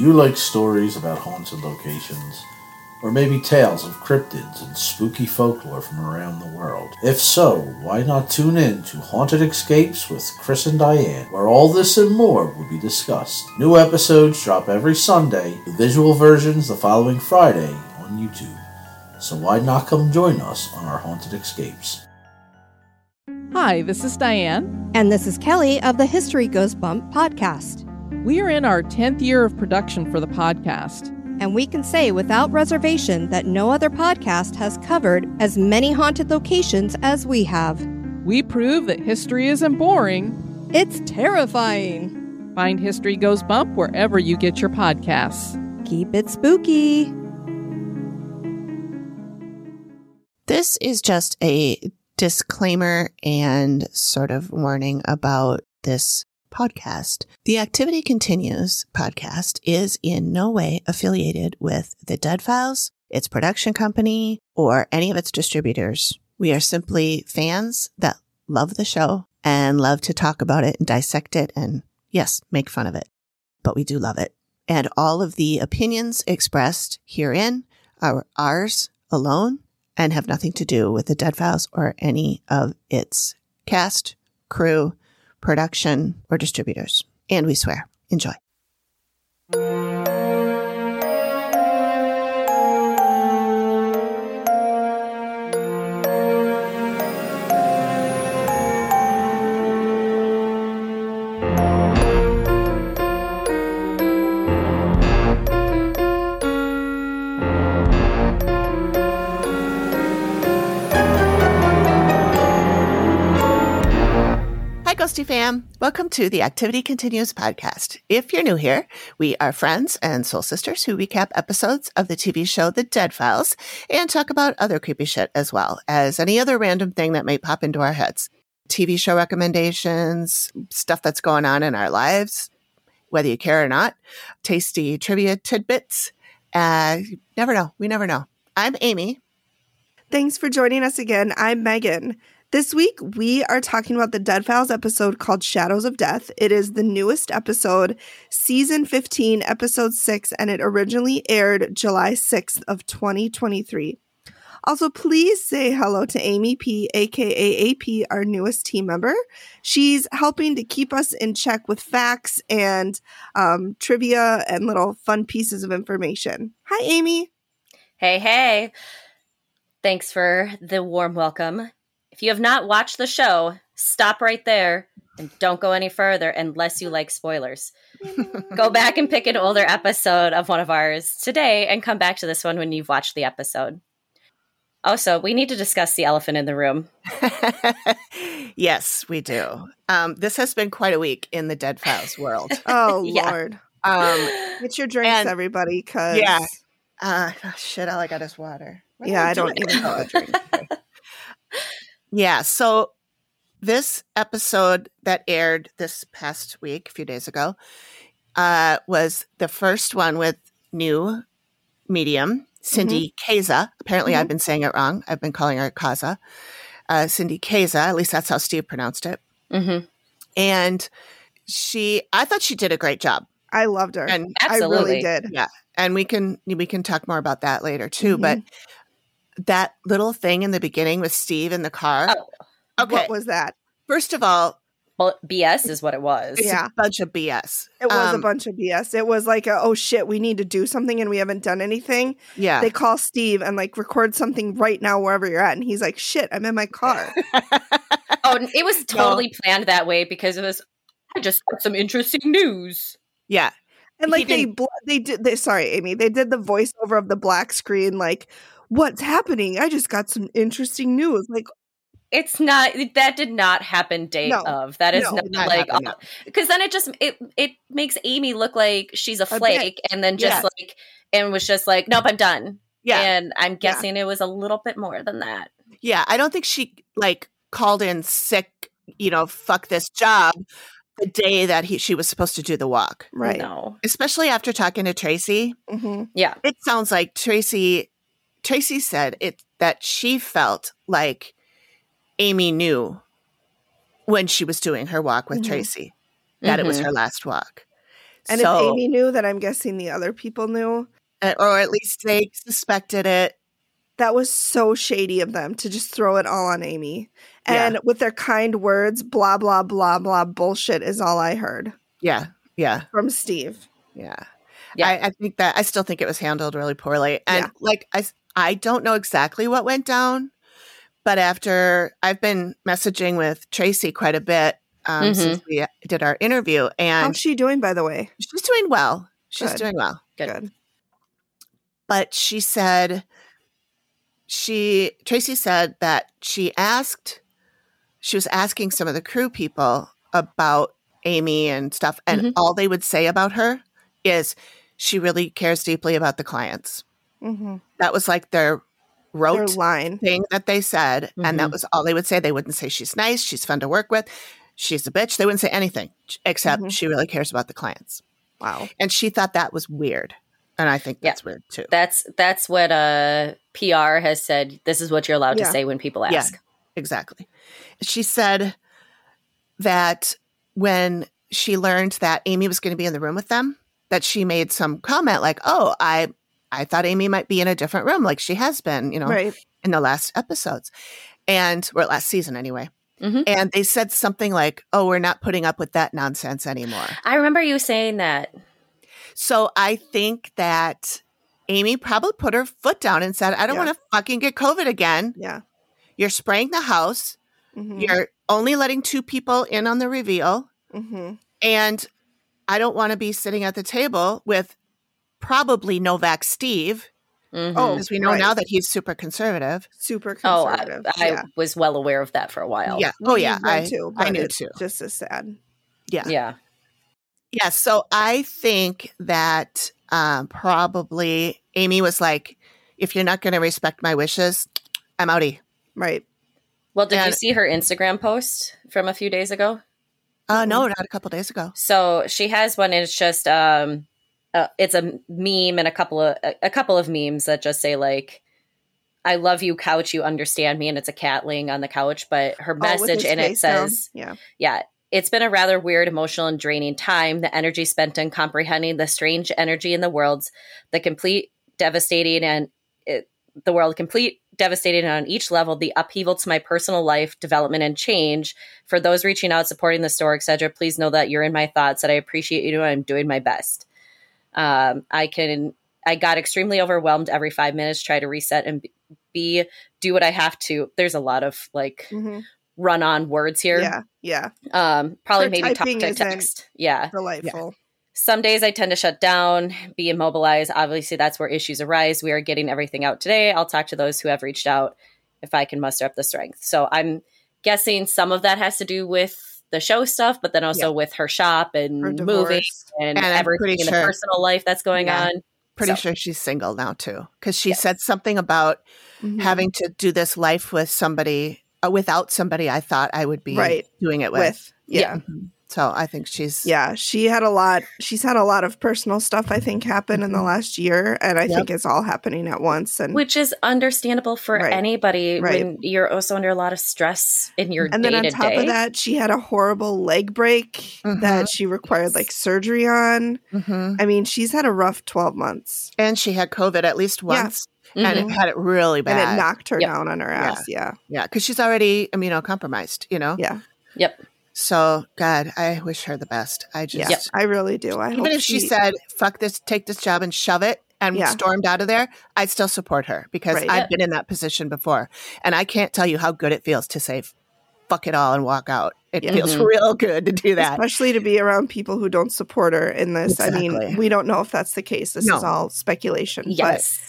you like stories about haunted locations? Or maybe tales of cryptids and spooky folklore from around the world? If so, why not tune in to Haunted Escapes with Chris and Diane, where all this and more will be discussed. New episodes drop every Sunday, the visual versions the following Friday on YouTube. So why not come join us on our Haunted Escapes? Hi, this is Diane. And this is Kelly of the History Goes Bump podcast. We are in our 10th year of production for the podcast. And we can say without reservation that no other podcast has covered as many haunted locations as we have. We prove that history isn't boring, it's terrifying. Find History Goes Bump wherever you get your podcasts. Keep it spooky. This is just a disclaimer and sort of warning about this podcast. The Activity Continues podcast is in no way affiliated with the Dead Files, its production company, or any of its distributors. We are simply fans that love the show and love to talk about it and dissect it and, yes, make fun of it. But we do love it. And all of the opinions expressed herein are ours alone and have nothing to do with the Dead Files or any of its cast, crew, production, or distributors. And we swear. Enjoy. Ghosty fam. Welcome to the Activity Continues podcast. If you're new here, we are friends and soul sisters who recap episodes of the TV show The Dead Files and talk about other creepy shit as well as any other random thing that might pop into our heads. TV show recommendations, stuff that's going on in our lives, whether you care or not, tasty trivia tidbits. Uh, never know. We never know. I'm Amy. Thanks for joining us again. I'm Megan. This week, we are talking about the Dead Files episode called Shadows of Death. It is the newest episode, season 15, episode 6, and it originally aired July 6th of 2023. Also, please say hello to Amy P, aka AP, our newest team member. She's helping to keep us in check with facts and um, trivia and little fun pieces of information. Hi, Amy. Hey, hey. Thanks for the warm welcome. If you have not watched the show, stop right there and don't go any further unless you like spoilers. go back and pick an older episode of one of ours today and come back to this one when you've watched the episode. Also, we need to discuss the elephant in the room. yes, we do. Um, this has been quite a week in the Dead Files world. oh, yeah. Lord. Um, Get your drinks, and, everybody, because. Yeah. Uh, oh, shit, all I got is water. What yeah, I don't even know a drink. Yeah. So this episode that aired this past week, a few days ago, uh, was the first one with new medium, Cindy mm-hmm. Kaza. Apparently, mm-hmm. I've been saying it wrong. I've been calling her Kaza. Uh, Cindy Kaza, at least that's how Steve pronounced it. Mm-hmm. And she, I thought she did a great job. I loved her. And Absolutely. I really did. Yeah. And we can we can talk more about that later too. But mm-hmm that little thing in the beginning with Steve in the car. Oh, okay. What was that? First of all, well, BS is what it was. Yeah. a bunch of BS. It was um, a bunch of BS. It was like, a, oh shit, we need to do something and we haven't done anything. Yeah. They call Steve and like record something right now wherever you're at. And he's like, shit, I'm in my car. oh, it was totally no. planned that way because it was, I just got some interesting news. Yeah. And like they, they did, they, sorry, Amy, they did the voiceover of the black screen, like, what's happening? I just got some interesting news. Like, it's not that did not happen day no, of. That is no, not, not like because then it just it it makes amy look like she's a flake a and then just like and was just like nope i'm done. Yeah. And i'm guessing yeah. it was a little bit more than that. Yeah i don't think she like called in sick you know fuck this job the day that he she was supposed to do the walk right? No. Especially after talking to tracy. Mm-hmm. yeah it sounds like tracy Tracy said it that she felt like Amy knew when she was doing her walk with mm-hmm. Tracy that mm-hmm. it was mm-hmm. her last walk. And So- if Amy knew, then I'm guessing the other people knew. Or at least they suspected it. That was so shady of them to just throw it all on Amy. And with their kind words, blah, blah, blah, blah, bullshit is all I heard Yeah, yeah, from Steve. yeah. Yeah. I, I think that I still think it was handled really poorly. And Yeah. like I, I don't know exactly what went down, but after I've been messaging with Tracy quite a bit um, Mhm. since we did our interview, and How's she doing, by the way? she's doing well. She's Good. doing well. Good. Good. but she said she Tracy said that she asked she was asking some of the crew people about Amy and stuff and Mhm. all they would say about her is she really cares deeply about the clients. Mm-hmm. That was like their Their rote line. thing that they said and that Mhm. was all they would say. They wouldn't say she's nice, she's fun to work with, she's a bitch. They wouldn't say anything except Mhm. she really cares about the clients. Wow. And she thought that was weird. And I think Yeah. that's weird too. That's that's what uh PR has said. This is what you're allowed Yeah. to say when people Yeah. ask. Exactly. She said that when she learned that Amy was going to be in the room with them, that she made some comment like, "Oh, I I thought Amy might be in a different room like she has been, you know, Right. in the last episodes." And or last season anyway. Mhm. And they said something like, "Oh, we're not putting up with that nonsense anymore." I remember you saying that. So I think that Amy probably put her foot down and said, "I don't Yeah. want to fucking get COVID again. Yeah. You're spraying the house. Mm-hmm. You're only letting two people in on the reveal. Mm-hmm. And I don't want to be sitting at the table with probably Novak Steve, Mhm. Oh, because we know right. now that he's super conservative. Super Oh, I, conservative. I yeah. was well aware of that for a while. Yeah. Oh, yeah. I, too, I knew too. Just as sad. Yeah. Yeah. Yeah. So I think that um, probably Amy was like, if you're not going to respect my wishes, I'm outie. Right. Well, did you see her Instagram post from a few days ago? Uh, no, not a couple days ago. So she has one, and it's just um, uh, it's a meme and a couple of a, a couple of memes that just say like, "I love you, couch. You understand me," and it's a cat laying on the couch. But her Oh, message in it face down. says, Yeah. yeah, it's been a rather weird, emotional, and draining time. The energy spent in comprehending the strange energy in the world, the complete devastating and it, the world complete devastating on each level, the upheaval to my personal life, development, and change. For those reaching out, supporting the store, etc., please know that you're in my thoughts. That I appreciate you. and I'm doing my best. Um, I can. I got extremely overwhelmed every five minutes. Try to reset and be- do what I have to. There's a lot of like Mhm. run on words here. Yeah. Yeah. Um, probably maybe talk to text. Yeah. Delightful. Some days I tend to shut down, be immobilized. Obviously, that's where issues arise. We are getting everything out today. I'll talk to those who have reached out if I can muster up the strength. So I'm guessing some of that has to do with the show stuff, but then also Yeah. with her shop and Her moving and, And everything in the personal life that's going Yeah. on. Pretty So- sure she's single now too, because she Yes. said something about Mhm. having to do this life with somebody uh, without somebody I thought I would be Right. doing it with. with. Yeah. Mhm. So I think she's Yeah, she had a lot. She's had a lot of personal stuff. I think happen in the Mhm. last year, and I Yep. think it's all happening at once. And Which is understandable for Right. anybody Right. when you're also under a lot of stress in your and day then on top of that, she had a horrible leg break Mhm. that she required like surgery on. Mhm. I mean, she's had a rough twelve months, and she had COVID at least Yeah. once, and it had it really bad. and it knocked her Yep. down on her ass. Yeah, yeah, because she's already immunocompromised. You know. yeah, Yep. So God, I wish her the best. I just yeah. I really do. I even hope if she, said "fuck this," take this job and shove it. And Yeah. stormed out of there, I'd still support her because Right. I've Yeah. been in that position before. And I can't tell you how good it feels to say, fuck it all and walk out. It Yeah. feels mm-hmm. real good to do that. especially to be around people who don't support her in this. I mean, we don't know if that's the case. This No. is all speculation. but Yes.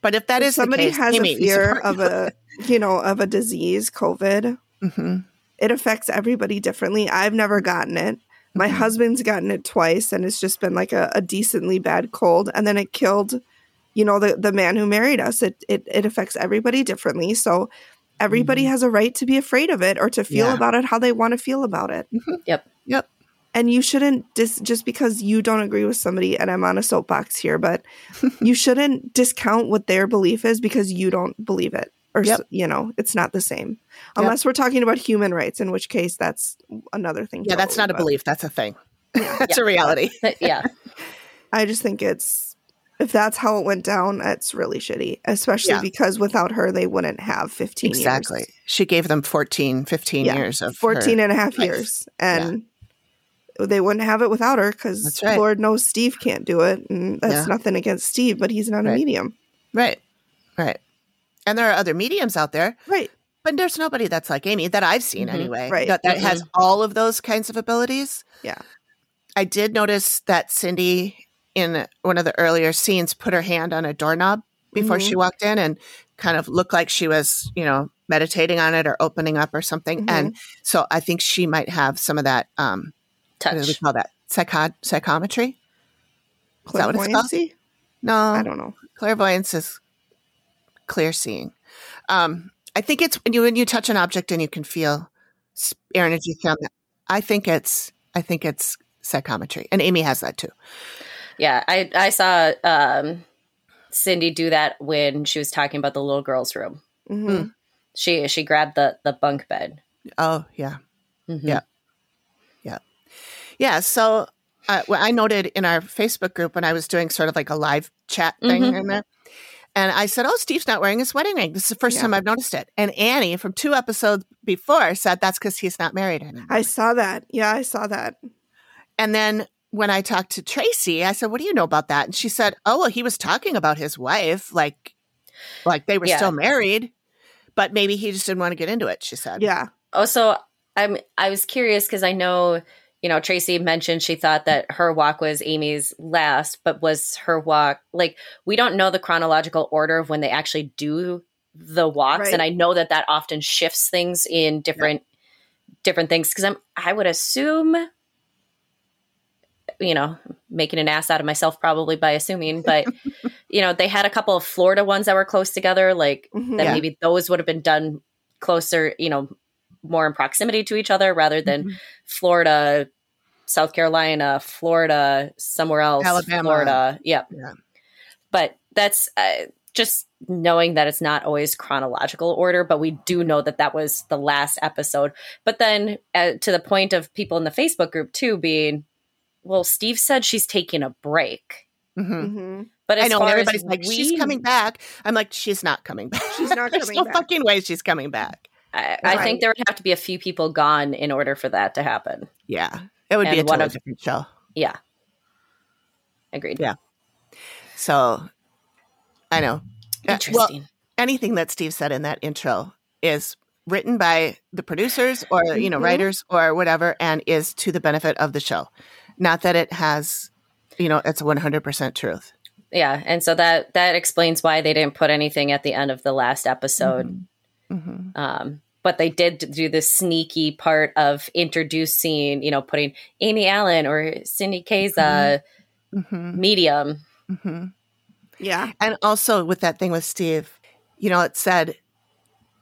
But if that if is somebody the case, has Amy, a fear of a you know of a disease covid you. It affects everybody differently i've never gotten it my Mhm. husband's gotten it twice and it's just been like a, a decently bad cold and then it killed you know the, the man who married us it, it it affects everybody differently so everybody has a right to be afraid of it or to feel Mm-hmm. Yeah. about it how they want to feel about it Yep. Yep. and you shouldn't dis- just because you don't agree with somebody and i'm on a soapbox here but you shouldn't discount what their belief is because you don't believe it or Yep. you know it's not the same Yep. unless we're talking about human rights in which case that's another thing Yeah, that's totally, not a belief. That's a thing. That's Yeah. a reality. yeah. I just think it's if that's how it went down, it's really shitty. Especially Yeah. because without her, they wouldn't have 15 Exactly. years. She gave them 14, 15 Yeah. years of 14 her and a half life. years. And they wouldn't have it without her because right. Lord knows Steve can't do it. And that's Yeah. nothing against Steve, but he's not a medium. Right. Right. And there are other mediums out there, Right. but there's nobody that's like Amy that I've seen Mhm. anyway. Right. That, that has all of those kinds of abilities. Yeah. I did notice that Cindy in one of the earlier scenes put her hand on a doorknob before Mhm. she walked in and kind of looked like she was, you know, meditating on it or opening up or something. And so I think she might have some of that um what do we call that? Psychod psychometry? Is that what it's called? No. I don't know. clairvoyance is clear seeing. Um, I think it's when you when you touch an object and you can feel energy from it. I think it's I think it's psychometry, and Amy has that too. Yeah, I I saw um, Cindy do that when she was talking about the little girl's room. Mhm. She she grabbed the the bunk bed. Oh yeah, Mhm. Yeah. yeah. So uh, what I noted in our Facebook group when I was doing sort of like a live chat thing Mhm. in there. And I said, "Oh, Steve's not wearing his wedding ring. This is the first Yeah. time I've noticed it." And Annie from two episodes before said that's because he's not married anymore. I saw that. Yeah, I saw that. And then when I talked to Tracy, I said, "What do you know about that?" And she said, "Oh, well, he was talking about his wife, like, like they were Yeah. still married, but maybe he just didn't want to get into it." She said, Yeah. Also, I'm I was curious because I know you know Tracy mentioned she thought that her walk was Amy's last, but was her walk like we don't know the chronological order of when they actually do the walks, Right. and I know that that often shifts things in different different things because I'm I would assume. You know, making an ass out of myself probably by assuming, but you know, they had a couple of Florida ones that were close together, like Mhm. that Yeah. maybe those would have been done closer, you know, more in proximity to each other rather than Mhm. Florida, South Carolina, Florida, somewhere else, Alabama. Florida. Yep. Yeah. But that's uh, just knowing that it's not always chronological order, but we do know that that was the last episode. But then uh, to the point of people in the Facebook group too being, well, Steve said she's taking a break. Mhm. Mhm. But I know. far And as everybody's like, "She's coming back." I'm like, "She's not coming back. She's not There's coming no back. fucking way she's coming back." I, I think there would have to be a few people gone in order for that to happen. Yeah, it would be a totally of- different show. Yeah. Agreed. Yeah. So, I know. Uh, Well, Interesting. anything that Steve said in that intro is written by the producers or you know Mhm. writers or whatever and is to the benefit of the show not that it has you know it's 100% truth yeah. And so that that explains why they didn't put anything at the end of the last episode. Mhm. Um, but they did do the sneaky part of introducing, you know, putting Amy Allan or Cindy Kaza Mhm. medium. Mhm. Yeah. and also with that thing with steve you know it said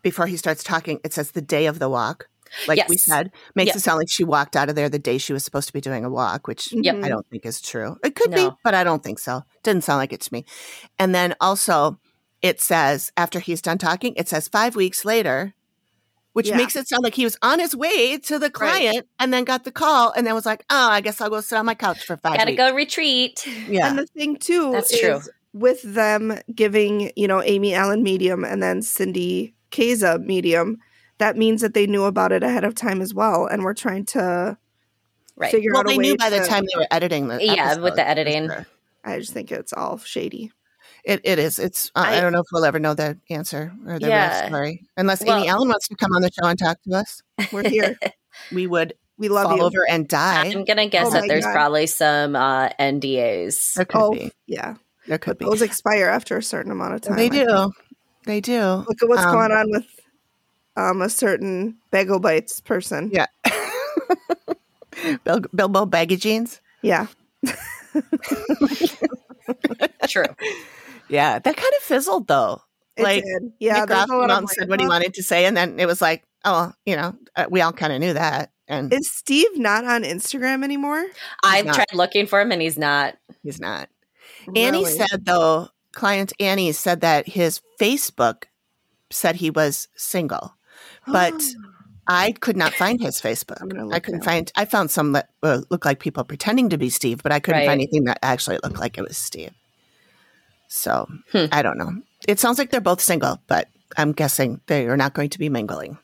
before he starts talking it says the day of the walk like we said makes Yeah. it sound like she walked out of there the day she was supposed to be doing a walk which Yep. I don't think is true. It could No. be, but I don't think so. Didn't sound like it to me. And then also, it says after he's done talking, it says five weeks later, which Yeah. makes it sound like he was on his way to the client and then got the call and then was like, "Oh, I guess I'll go sit on my couch for 5 Gotta weeks." go retreat. Yeah, And the thing too That's is true. with them giving, you know, Amy Allan medium and then Cindy Kaza medium, that means that they knew about it ahead of time as well. And we're trying to Right. figure well, out a they way knew by the time they were editing the Yeah, with the editing. I just think it's all shady. It, it is. It's. Uh, I, I- don't know if we'll ever know the answer or the Yeah. real story, unless Well- Amy Allan wants to come on the show and talk to us. We're here. We would We love fall you. over and die. I'm gonna guess Oh that there's God. probably some uh, NDAs. There could Oh, be. yeah. There could be. Those expire after a certain amount of time. They do. They do. Look at what's Um, going on with um, a certain Bagel Bites person. Yeah. Bil- Bilbo baggy jeans. Yeah. True. Yeah, that kind of fizzled though. It Like, did. Yeah. Nick there's Groff a lot came out of and like, said what he wanted to say, and then it was like, oh, you know, uh, we all kind of knew that, and Is Steve not on Instagram anymore? I've tried looking for him and he's not. he's not. Annie said though, client Annie said that his Facebook said he was single, but I could not find his Facebook. I'm gonna I look couldn't now. find. I found some that uh, looked like people pretending to be Steve, but I couldn't Right. find anything that actually looked like it was Steve. So Hmm. I don't know. It sounds like they're both single, but I'm guessing they are not going to be mingling.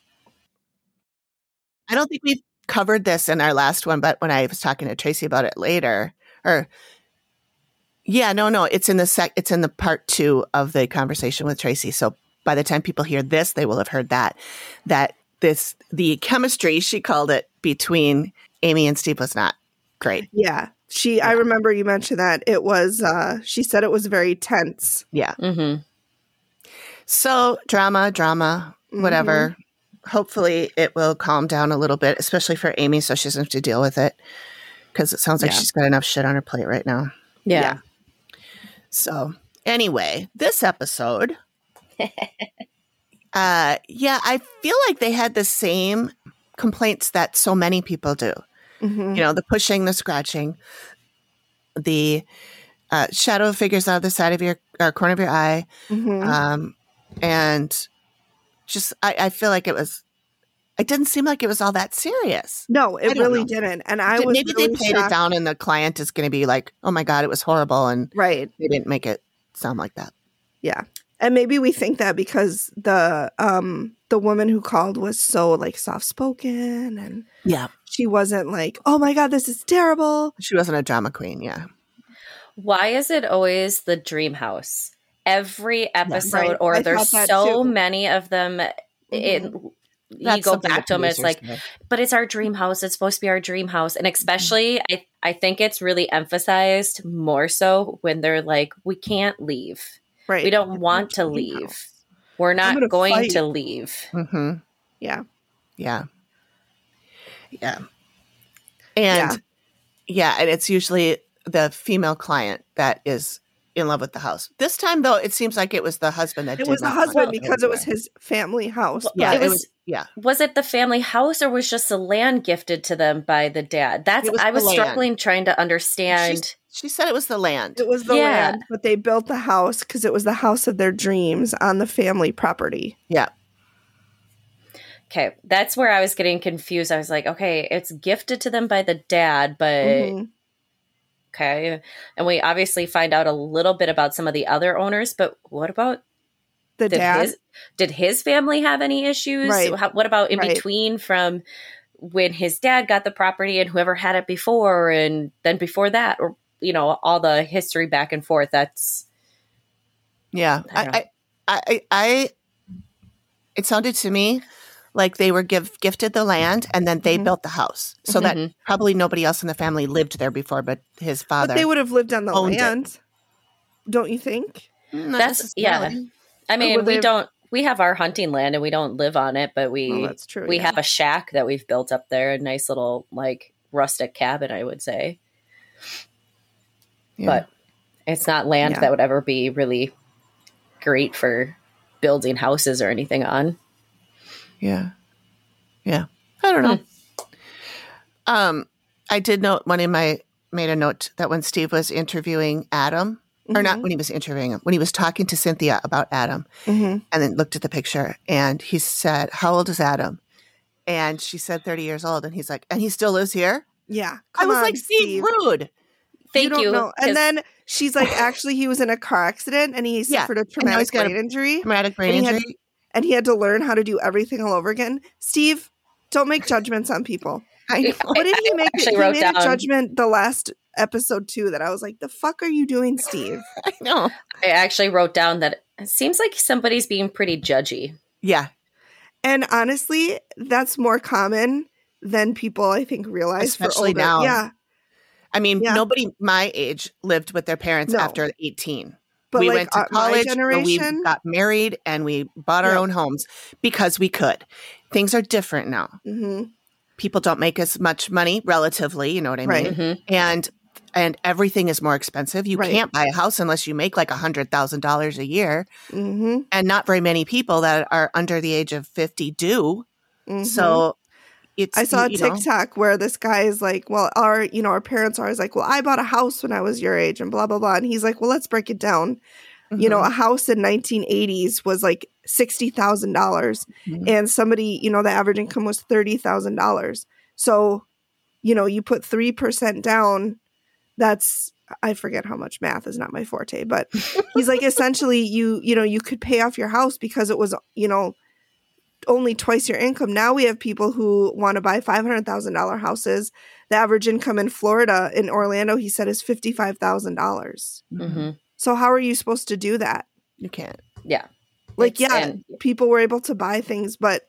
I don't think we've covered this in our last one, but when I was talking to Tracy about it later, or yeah, no, no, it's in the sec. It's in the part two of the conversation with Tracy. So by the time people hear this, they will have heard that that this the chemistry she called it between Amy and Steve was not great. Yeah. She I remember you mentioned that. It was uh she said it was very tense. Yeah. Mm-hmm. So drama, drama, whatever. Hopefully it will calm down a little bit, especially for Amy, so she doesn't have to deal with it. Because it sounds like Yeah. she's got enough shit on her plate right now. Yeah. So anyway, this episode, uh, yeah, I feel like they had the same complaints that so many people do. Mhm. You know, the pushing, the scratching, the uh, shadow figures out of the side of your uh, corner of your eye, Mhm. um, and just I, I feel like it was. It didn't seem like it was all that serious. no, it really know. didn't. And I was Maybe really they played shocked. it down, and the client is going to be like, "Oh my god, it was horrible," and Right. they didn't make it sound like that. Yeah. And maybe we think that because the um the woman who called was so like soft spoken and Yeah, she wasn't like, "Oh my god, this is terrible." she wasn't a drama queen. Yeah, Why is it always the dream house? Every episode, Right. or I there's so too. Mm-hmm. many of them. It, you go back to them, it's like, did. but it's our dream house. It's supposed to be our dream house. And especially, I, I think it's really emphasized more so when they're like, we can't leave. Right. We don't It's want to leave. house. We're not going fight. to leave. Mm-hmm. Yeah. Yeah. Yeah. Yeah. And yeah. and it's usually the female client that is in love with the house. This time though, it seems like it was the husband that It did was the husband because it was his family house. Well, Yeah, but- it it was- was yeah. Was it the family house or was just the land gifted to them by the dad? That's was I the was land. struggling trying to understand. She said it was the land. It was the Yeah. land, but they built the house because it was the house of their dreams on the family property. Yeah. Okay, that's where I was getting confused. I was like, okay, it's gifted to them by the dad, but Mhm. okay. And we obviously find out a little bit about some of the other owners, but what about The did dad, his did his family have any issues? Right. How, what about in Right. between from when his dad got the property and whoever had it before and then before that or you know, all the history back and forth. That's Yeah. I I, I, I, I, it sounded to me like they were give, gifted the land and then they Mhm. built the house. So that Mhm. probably nobody else in the family lived there before, but his but father. they would have lived on the owned it. land. Don't you think? Not That's- yeah. I mean, we they- don't we have our hunting land and we don't live on it, but we Well, that's true. we yeah. have a shack that we've built up there, a nice little like rustic cabin, I would say. Yeah. But it's not land Yeah. that would ever be really great for building houses or anything on. Yeah. Yeah. I don't know. Um, I did note one in my made a note that when Steve was interviewing Adam, or not Mhm. when he was interviewing him, when he was talking to Cynthia about Adam Mhm. and then looked at the picture and he said, How old is Adam? And she said 30 years old. And he's like, And he still lives here? Yeah. I was on, like, Steve, rude. Thank you. know. And then she's like, actually, he was in a car accident and he Yeah, suffered a traumatic he's got a- brain injury Traumatic brain And he had- injury. And he had to learn how to do everything all over again. Steve, don't make judgments on people. I know. What did he make? he wrote made down- a judgment the last episode too that I was like, the fuck are you doing, Steve? I know. I actually wrote down that it seems like somebody's being pretty judgy. Yeah. And honestly, that's more common than people I think realize. Especially for now. Yeah. I mean, Yeah. nobody my age lived with their parents No. after 18. But we like went to college, or we got married, and we bought our Yeah. own homes because we could. Things are different now. Mhm. People don't make as much money relatively, you know what I Right. mean? Mhm. And and everything is more expensive. You Right. can't buy a house unless you make like a hundred thousand dollars a year, Mhm. and not very many people that are under the age of fifty do. Mhm. So it's I saw a you know, TikTok where this guy is like, well, our, you know, our parents are always like, well, I bought a house when I was your age and blah, blah, blah. And he's like, well, let's break it down. You know, a house in 1980s was like $60,000 Mhm. and somebody, you know, the average income was $30,000. So, you know, you put 3% down, that's I forget how much math is not my forte, but he's like essentially you, you know, you could pay off your house because it was, you know, only twice your income. Now we have people who want to buy $500,000 houses. The average income in Florida in Orlando, he said is $55,000. hmm So how are you supposed to do that? You can't. Yeah. Like It's- yeah, and- people were able to buy things, but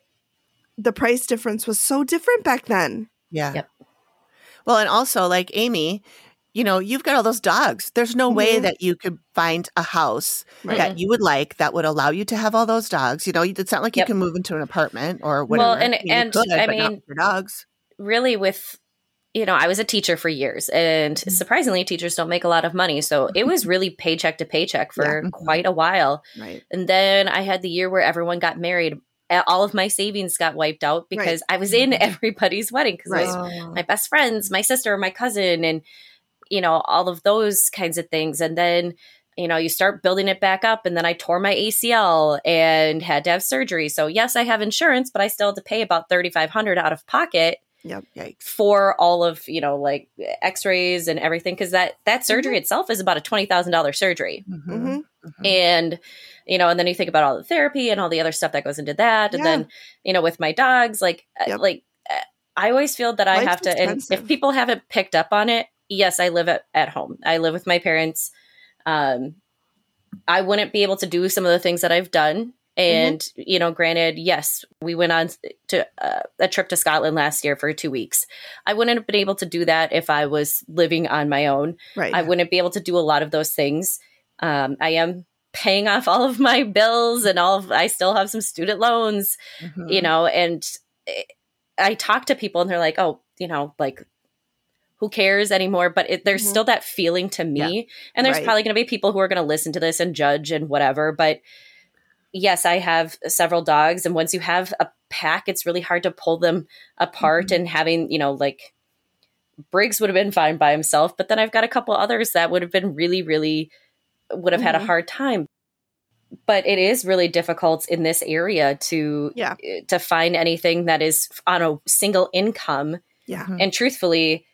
the price difference was so different back then. Yeah. Yep. Well, and also like Amy, you know, you've got all those dogs. There's no way Mhm. that you could find a house Right. that you would like that would allow you to have all those dogs. You know, it's not like Yep. you can move into an apartment or whatever. Well, and- I mean, and, could, I mean, your dogs. really with you know i was a teacher for years and Mm-hmm. surprisingly teachers don't make a lot of money so it was really paycheck to paycheck for Yeah. quite a while Right. and then i had the year where everyone got married all of my savings got wiped out because i was in everybody's wedding because Right. it was my best friends my sister my cousin and you know all of those kinds of things and then you know you start building it back up and then i tore my acl and had to have surgery so yes i have insurance but i still had to pay about 3500 out of pocket Yikes. for all of you know like x-rays and everything because that that surgery itself is about a $20000 surgery Mhm. hmm Mhm. and you know and then you think about all the therapy and all the other stuff that goes into that and Yeah. then you know with my dogs like uh, Yep. like uh, i always feel that i have to and if people haven't picked up on it yes i live at, at home i live with my parents um i wouldn't be able to do some of the things that i've done and you know granted yes we went on to uh, a trip to scotland last year for two weeks i wouldn't have been able to do that if i was living on my own Right. I wouldn't be able to do a lot of those things. Um, I am paying off all of my bills and all of, I still have some student loans, Mhm. you know, and I talk to people and they're like, oh, you know, like, who cares anymore? But it, there's Mhm. still that feeling to me. And there's Right. probably going to be people who are going to listen to this and judge and whatever. But yes, I have several dogs. And once you have a pack, it's really hard to pull them apart and having, you know, like, Briggs would have been fine by himself, but then I've got a couple others that would have been really, really would have had a Mhm. hard time. But it is really difficult in this area to Yeah. to find anything that is on a single income. yeah. And truthfully,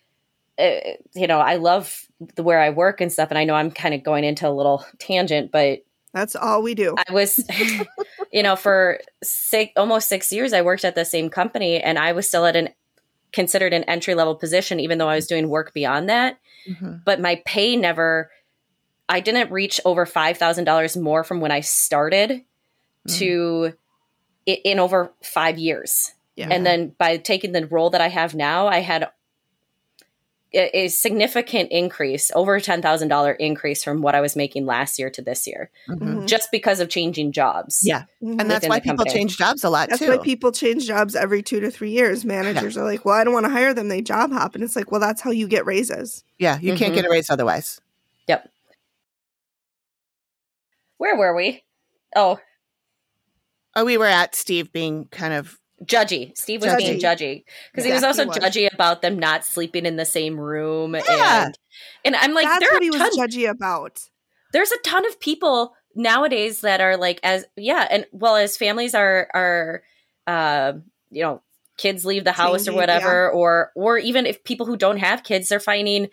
uh, you know, I love the where I work and stuff, and I know I'm kind of going into a little tangent, but That's all we do. I was, you know, for six, almost six years, I worked at the same company, and I was still at an considered an entry level position, even though I was doing work beyond that. Mhm. But my pay never, I didn't reach over five thousand dollars more from when I started to in over five years. Yeah. And then by taking the role that I have now, I had a, a significant increase, over a ten thousand dollar increase from what I was making last year to this year, Mhm. Mhm. just because of changing jobs. Yeah. Mhm. And that's why people company. change jobs a lot That's too. why people change jobs every two to three years. Managers are like, well, I don't want to hire them. They job hop. And it's like, well, that's how you get raises. yeah, you can't Mhm. get a raise otherwise. Yep. Where were we? Oh, Oh, we were at Steve being kind of judgy. Steve was being judgy because he was also he was. judgy about them not sleeping in the same room. Yeah. And and I'm like, that's there what are he was judgy about. there's a ton of people nowadays that are like as yeah, and well as families are are uh, you know kids leave the house or Changing, whatever, or or even if people who don't have kids, they're finding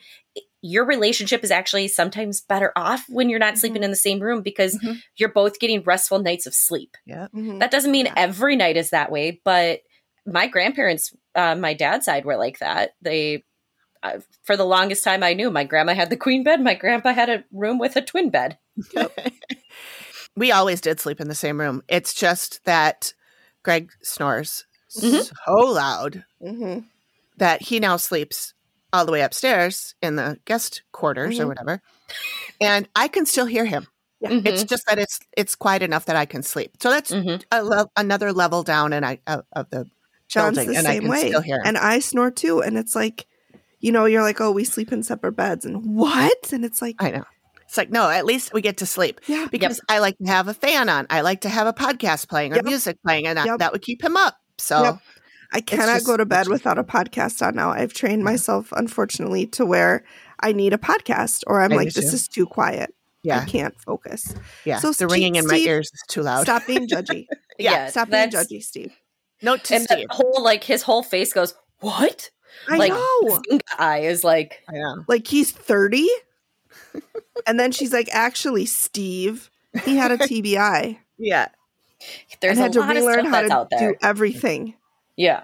your relationship is actually sometimes better off when you're not sleeping in the same room because Mhm. you're both getting restful nights of sleep. yeah. Mhm. That doesn't mean Yeah. every night is that way, but my grandparents, uh, my dad's side, were like that. They, uh, for the longest time, I knew my grandma had the queen bed. My grandpa had a room with a twin bed. we always did sleep in the same room. It's just that Greg snores Mhm. so loud Mhm. that he now sleeps all the way upstairs in the guest quarters or Mhm. whatever. And I can still hear him. Mhm. It's just that it's it's quiet enough that I can sleep. So that's Mhm. a le- another level down and I of, of the John's building, the and I same can way. still hear him. And I snore too. And it's like, you know, you're like, oh, we sleep in separate beds. And what? And it's like, I know. It's like no, at least we get to sleep yeah. because I like to have a fan on. I like to have a podcast playing or Yep. music playing, and I, that would keep him up. So Yep. I cannot just- go to bed without a podcast on now. I've trained myself, unfortunately, to where I need a podcast or I'm I like, this too. is too quiet. Yeah. I can't focus. Yeah. So, the ringing in my Steve- ears is too loud. Stop being judgy. Yeah, Stop being judgy, Steve. Note to And Steve. the whole like his whole face goes, What? I like know. Zinga eye is like I know. Like he's 30. and then she's like, actually, Steve, he had a TBI. Yeah. there's and a had to lot of relearn stuff how that's to out there. do everything. Yeah.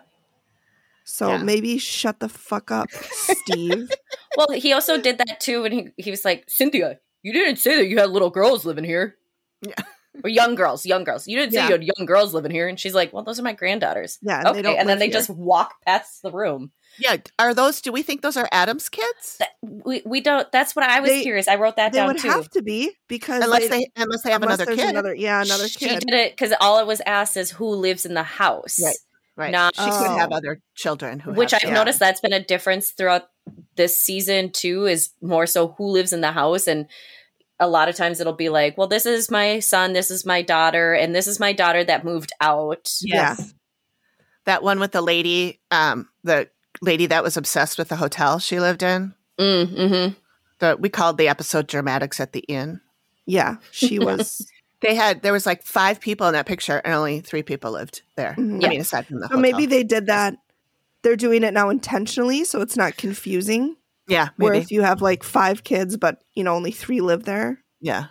So Yeah. maybe shut the fuck up, Steve. Well, he also did that too, and he he was like, Cynthia, you didn't say that you had little girls living here. Yeah. Or young girls, young girls. You didn't say Yeah. you had young girls living here. And she's like, Well, those are my granddaughters. Yeah, and okay. they don't and then they here. just walk past the room. Yeah. Are those, do we think those are Adam's kids? That, we, we don't that's what I was They- curious. I wrote that they down would too. have to be because Unless they, they, unless they have unless another kid. Another, yeah, another kid. she kid. did it because all it was asked is who lives in the house. Right. Right. Not- she could have Oh. other children who Which have, I've yeah. noticed that's been a difference throughout this season too, is more so who lives in the house. And a lot of times it'll be like, well, this is my son, this is my daughter, and this is my daughter that moved out. Yes. That one with the lady, um, the lady that was obsessed with the hotel she lived in. Mm, hmm The we called the episode Dramatics at the Inn. Yeah, she was. They had there was like five people in that picture and only three people lived there. Mhm. I mean, aside from the so hotel. maybe they did that. They're doing it now intentionally, so it's not confusing. yeah, Where if you have like five kids, but you know only three live there, yeah,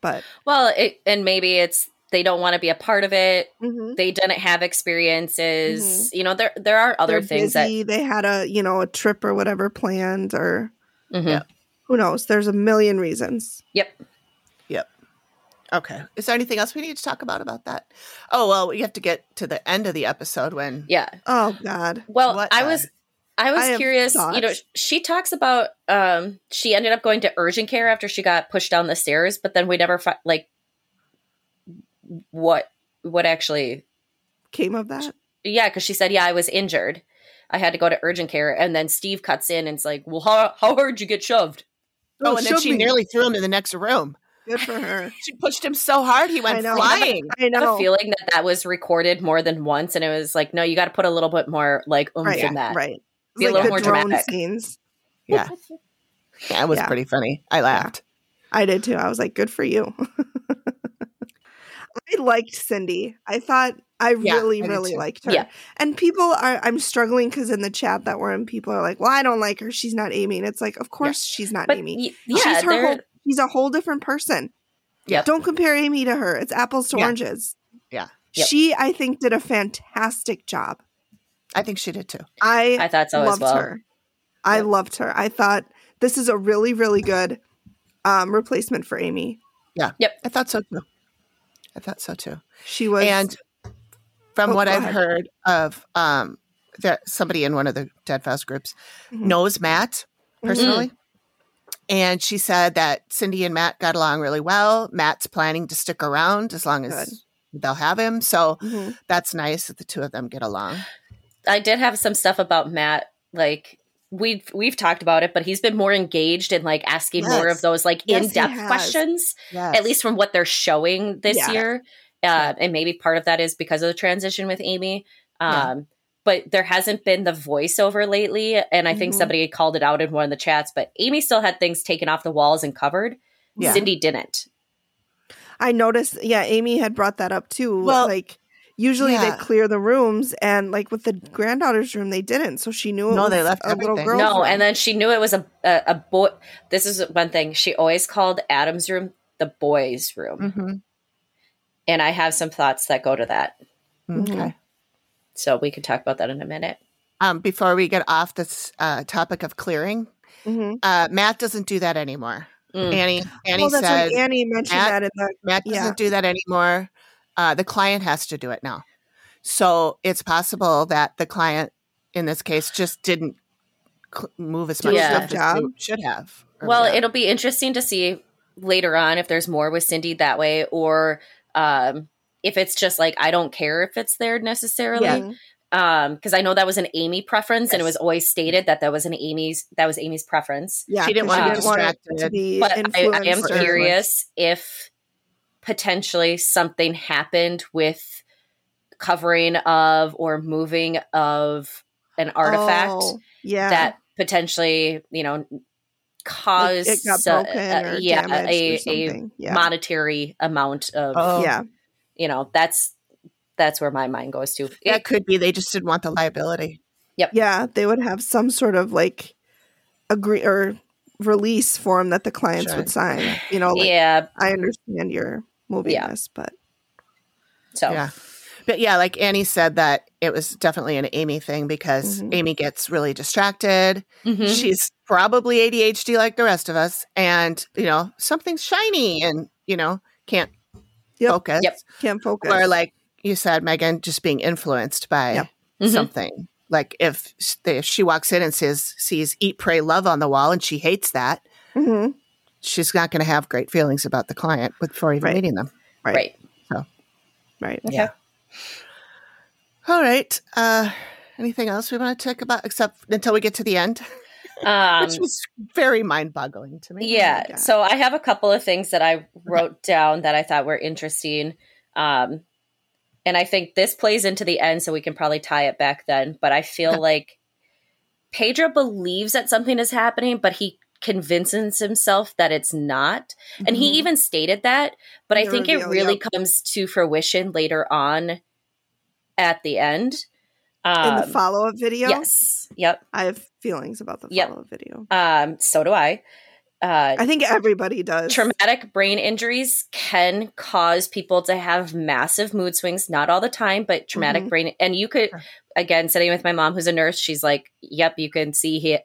but Well, it, and maybe it's they don't want to be a part of it. Mhm. They didn't have experiences. You know, there there are other they're things busy. They had a you know a trip or whatever planned, or that. Mhm. Yeah. who knows? There's a million reasons. Yep. yep. Okay. Is there anything else we need to talk about about that? Oh well, we have to get to the end of the episode when Yeah. Oh God. Well, What I the- was I was I curious, you know, she talks about um she ended up going to urgent care after she got pushed down the stairs, but then we never fi- like what what actually Came of that. yeah, cuz she said, "Yeah, I was injured. I had to go to urgent care." And then Steve cuts in and it's like, "Well, how how hard did you get shoved?" oh, and then she me. nearly threw him in the next room. Good for her. She pushed him so hard he I went know. flying. I I have know. a feeling that that was recorded more than once and it was like, "No, you got to put a little bit more like oomph right. in that." Right. Be a little like more the drone dramatic. scenes. Yeah, yeah, it was Yeah. pretty funny. I laughed. I did too. I was like, good for you. I liked Cindy. I thought I Yeah, really, I really too. liked her. Yeah. And people are, I'm struggling because in the chat that we're in, people are like, well, I don't like her. She's not Amy. And it's like, of course she's not But Amy. y- yeah, she's her whole, she's a whole different person. Yeah. Don't compare Amy to her. It's apples to Yeah. oranges. Yeah. Yep. She, I think, did a fantastic job. I think she did too. I, I thought so as loved well. her. I Yep. loved her. I thought this is a really, really good um, replacement for Amy. Yeah. Yep. I thought so too. I thought so too. She was and from Oh, what I've ahead. heard of um that somebody in one of the Dead Files groups Mhm. knows Matt Mhm. personally. And she said that Cindy and Matt got along really well. Matt's planning to stick around as long as they'll have him. So Mhm. that's nice that the two of them get along. I did have some stuff about Matt. Like we've we've talked about it, but he's been more engaged in like asking more of those like Yes, in depth has. questions. Yes. At least from what they're showing this Yeah. year, uh, and maybe part of that is because of the transition with Amy. Yeah. But there hasn't been the voiceover lately, and I think Mhm. somebody called it out in one of the chats. But Amy still had things taken off the walls and covered. Yeah. Cindy didn't. I noticed, yeah, Amy had brought that up too. Well, like usually yeah. they clear the rooms, and like with the granddaughter's room, they didn't. So she knew it No, was they left a little everything. girl. no, and then she knew it was a a, a boy. This is one thing she always called Adam's room the boys' room, Mhm. and I have some thoughts that go to that. Mhm. Okay. So we could talk about that in a minute. Um, before we get off this uh, topic of clearing, Mhm. uh, Matt doesn't do that anymore. Mm. Annie, Annie well, said Annie mentioned Matt- that in the Matt doesn't yeah. do that anymore. Uh, the client has to do it now. So it's possible that the client, in this case, just didn't cl- move as much a stuff as they should have. Well, whatever. it'll be interesting to see later on if there's more with Cindy that way, or um, if it's just like I don't care if it's there necessarily. Yeah. Um, because I know that was an Amy preference, and it was always stated that that was an Amy's that was Amy's preference. Yeah, She didn't 'cause wanna be didn't want it to distracted. be But I, I am curious if potentially something happened with covering of or moving of an artifact Oh, yeah, that potentially, you know, cause it got uh, broken uh, or yeah a, or a yeah. monetary amount of Oh. yeah. You know that's that's where my mind goes to. That It- could be they just didn't want the liability. Yep. Yeah, they would have some sort of like agree or release form that the clients Sure. would sign. You know, like, yeah, I understand you're moving Yeah. this, but so Yeah. But yeah, like Annie said that it was definitely an Amy thing because Mhm. Amy gets really distracted. mhm. She's probably ADHD like the rest of us. And, you know, something's shiny and, you know, can't Yep. focus. Yep. can't focus. Or like you said, Megan, just being influenced by Yep. Mhm. something. Like if, sh- if she walks in and says, sees eat, pray, love on the wall and she hates that, hmm she's not going to have great feelings about the client before even Right. meeting them. right, right. right. Yeah. All right. Uh, anything else we want to talk about except until we get to the end, Um, which was very mind boggling to me. yeah. God. So I have a couple of things that I wrote down that I thought were interesting. Um, and I think this plays into the end, so we can probably tie it back then. But I feel like Pedro believes that something is happening, but he convinces himself that it's not. And he Mhm. even stated that, but I think it really yep. comes to fruition later on at the end. In Um, the follow up video. Yes. Yep. I have feelings about the follow up video. Um, so do I. Uh, I think everybody does. traumatic brain injuries can cause people to have massive mood swings not all the time but traumatic Mhm. brain and you could Sure. again sitting with my mom who's a nurse she's like yep you can see he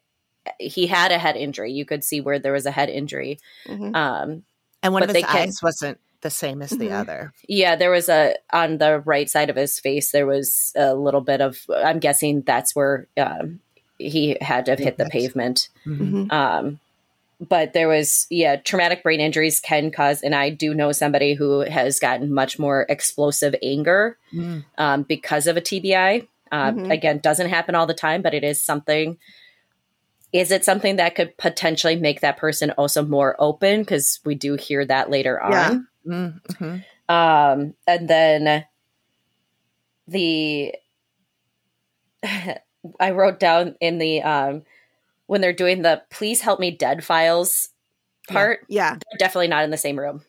he had a head injury you could see where there was a head injury Mhm. um And one But of they his can- eyes wasn't the same as the Mhm. other. yeah there was a on the right side of his face there was a little bit of i'm guessing that's where um he had to have hit the Pavement. pavement Mhm. um but there was yeah traumatic brain injuries can cause and i do know somebody who has gotten much more explosive anger Mm. um, because of a tbi uh, Mhm. again doesn't happen all the time but it is something is it something that could potentially make that person also more open because we do hear that later Yeah. on Mm, mhm. um, and then the I wrote down in the um when they're doing the please help me dead files part, Yeah. they're definitely not in the same room.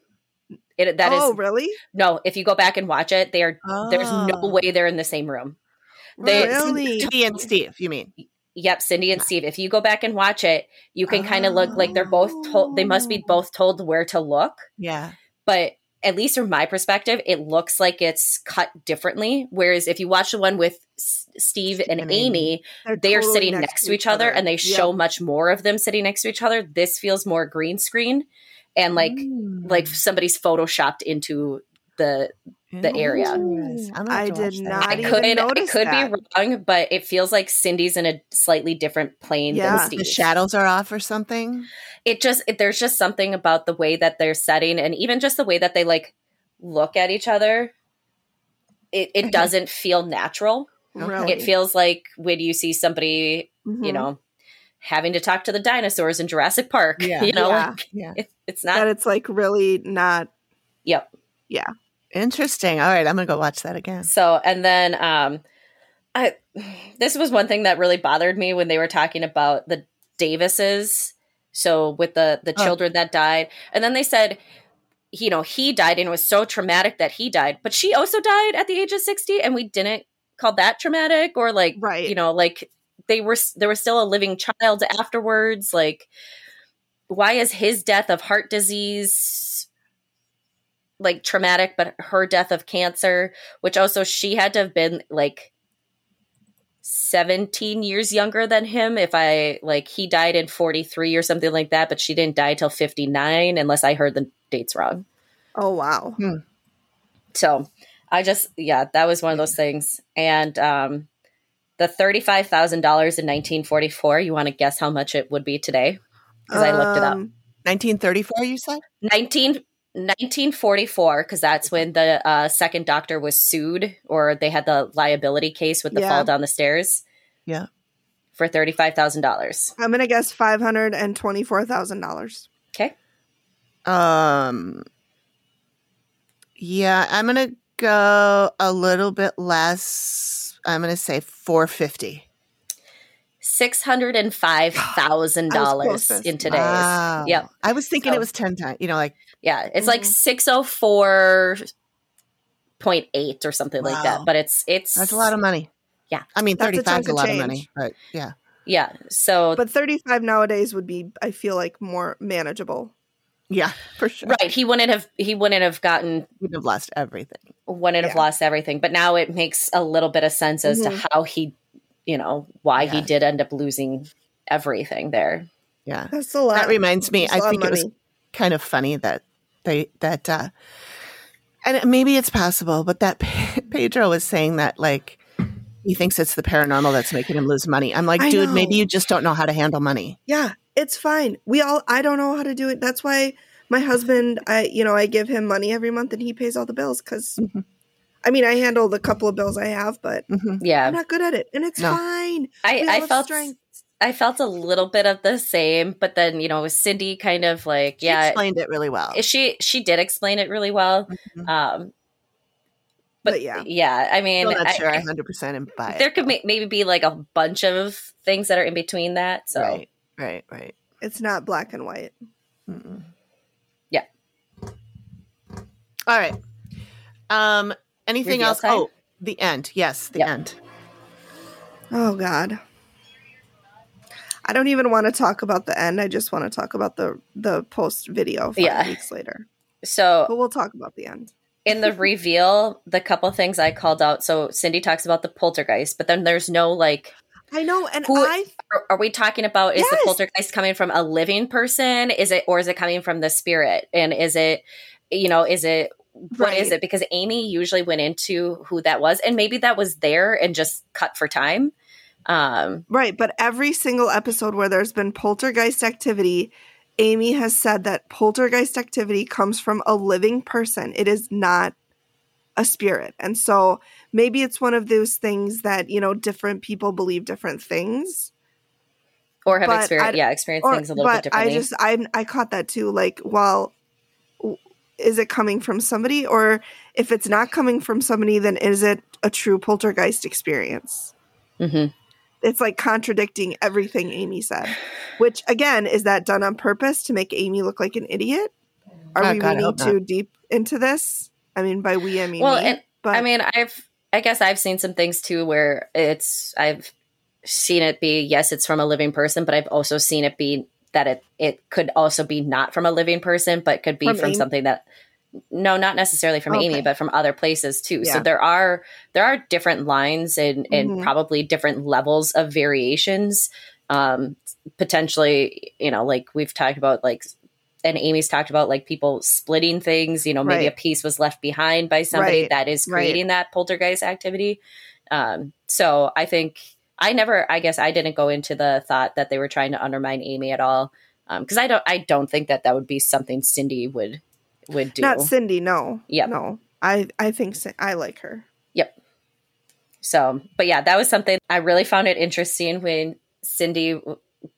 It that is oh, really? no, if you go back and watch it, they are there's no Oh. way they're in the same room. They- really? Cindy and Steve, you mean? Yep, Cindy and Steve. If you go back and watch it, you can kind of look like they're both told they must be both told where to look. Yeah. But at least from my perspective, it looks like it's cut differently. Whereas if you watch the one with S- Steve and, and Amy, Amy. they are totally sitting next, to each other, and they show much more of them sitting next to each other. This feels more green screen and like Mm. like somebody's photoshopped into the the area. Interesting. I, I did not. I could I notice could that. be wrong, but it feels like Cindy's in a slightly different plane Yeah. than Steve. The shadows are off or something. it just it, there's just something about the way that they're setting and even just the way that they like look at each other it, it doesn't feel natural Really? it feels like when you see somebody you Mhm. know having to talk to the dinosaurs in jurassic park Yeah. you know Yeah. like, Yeah. it, it's that not it's like really not. yep Interesting. All right, I'm gonna go watch that again. so and then um i this was one thing that really bothered me when they were talking about the davises so with the the Oh. children that died and then they said you know he died and it was so traumatic that he died but she also died at the age of 60 and we didn't call that traumatic or like Right. you know like they were there was still a living child afterwards like why is his death of heart disease like traumatic but her death of cancer which also she had to have been like 17 years younger than him. If i like he died in 43 or something like that but she didn't die till 59 unless i heard the dates wrong. Oh wow. so i just yeah that was one of those things. And um the $35000 in 1944 you want to guess how much it would be today? Because i looked it up. Um, 1934, you said? 19, 1944 because that's when the uh, second doctor was sued or they had the liability case with the Yeah. fall down the stairs Yeah. for $35000 I'm gonna guess five hundred and twenty-four thousand dollars. okay Um. Yeah, I'm gonna go a little bit less. I'm gonna say 450. Six hundred and five thousand dollars in today's. Wow. Yep. I was thinking So- it was 10 times, you know, like, Yeah, it's like Mhm. six oh four point eight or something like that. But it's it's that's a lot of money. Yeah. I mean, 35 is a lot change. of money, but yeah. yeah. So But 35 nowadays would be, I feel like, more manageable. Yeah, for sure. right, he wouldn't have he wouldn't have gotten Wouldn't have lost everything. wouldn't have lost everything. But now it makes a little bit of sense as Mhm. to how he, you know, why he did end up losing everything there. Yeah. That's a lot. That reminds me, That's a I lot of think it was kind of funny that they, that, uh, and maybe it's possible, but that Pedro was saying that like he thinks it's the paranormal that's making him lose money. I'm like, I dude, know. maybe you just don't know how to handle money. Yeah, it's fine. We all, I don't know how to do it. That's why my husband, I, you know, I give him money every month and he pays all the bills because, Mhm. I mean, I handle the couple of bills I have, but Mhm. Yeah, I'm not good at it. And it's No. fine. I I felt strengths. I felt a little bit of the same, but then you know, Cindy kind of like She yeah, explained it really well. she she did explain it really well. Mhm. Um, But, but, yeah. yeah, I mean, Still not sure I I- 100% am by there could though. may- maybe be like a bunch of things that are in between that. So Right, right, right. It's not black and white. Mm-mm. Yeah. All right. Um. Anything else? time? Oh, the end. Yes, the Yep. end. Oh, God. I don't even want to talk about the end. I just want to talk about the the post video five Yeah. weeks later. so But we'll talk about the end. in the reveal, the couple things I called out. So Cindy talks about the poltergeist, but then there's no like. I know, and Who- I Are, are we talking about is the poltergeist coming from a living person? Is it or is it coming from the spirit? And is it, you know, is it what is Right. it? Because Amy usually went into who that was, and maybe that was there and just cut for time. Um, Right, but every single episode where there's been poltergeist activity, Amy has said that poltergeist activity comes from a living person. It is not a spirit. And so maybe it's one of those things that, you know, different people believe different things. or have experienced, yeah, experienced things a little bit but I just I I caught that too like well w- is it coming from somebody or if it's not coming from somebody then is it a true poltergeist experience? hmm it's like contradicting everything Amy said. Which again, is that done on purpose to make Amy look like an idiot? Are Oh, we God, hope too deep into this? I mean, by we I mean Well, me. and- but I mean, I've, I guess I've seen some things too where it's, I've seen it be, yes, it's from a living person, but I've also seen it be that it, it could also be not from a living person, but could be From from, something that, no, not necessarily from Okay. Amy, but from other places too. Yeah. So there are, there are different lines and, and Mhm. probably different levels of variations. Um, potentially, you know, like we've talked about, like, and Amy's talked about like people splitting things, you know, maybe Right. a piece was left behind by somebody Right. that is Right. creating that poltergeist activity. Um, so I think I never, I guess I didn't go into the thought that they were trying to undermine Amy at all. Um, cause I don't, I don't think that that would be something Cindy would, would do. not Cindy, no. Yeah, No. I I think I like her. Yep. So, but yeah, that was something I really found it interesting when Cindy,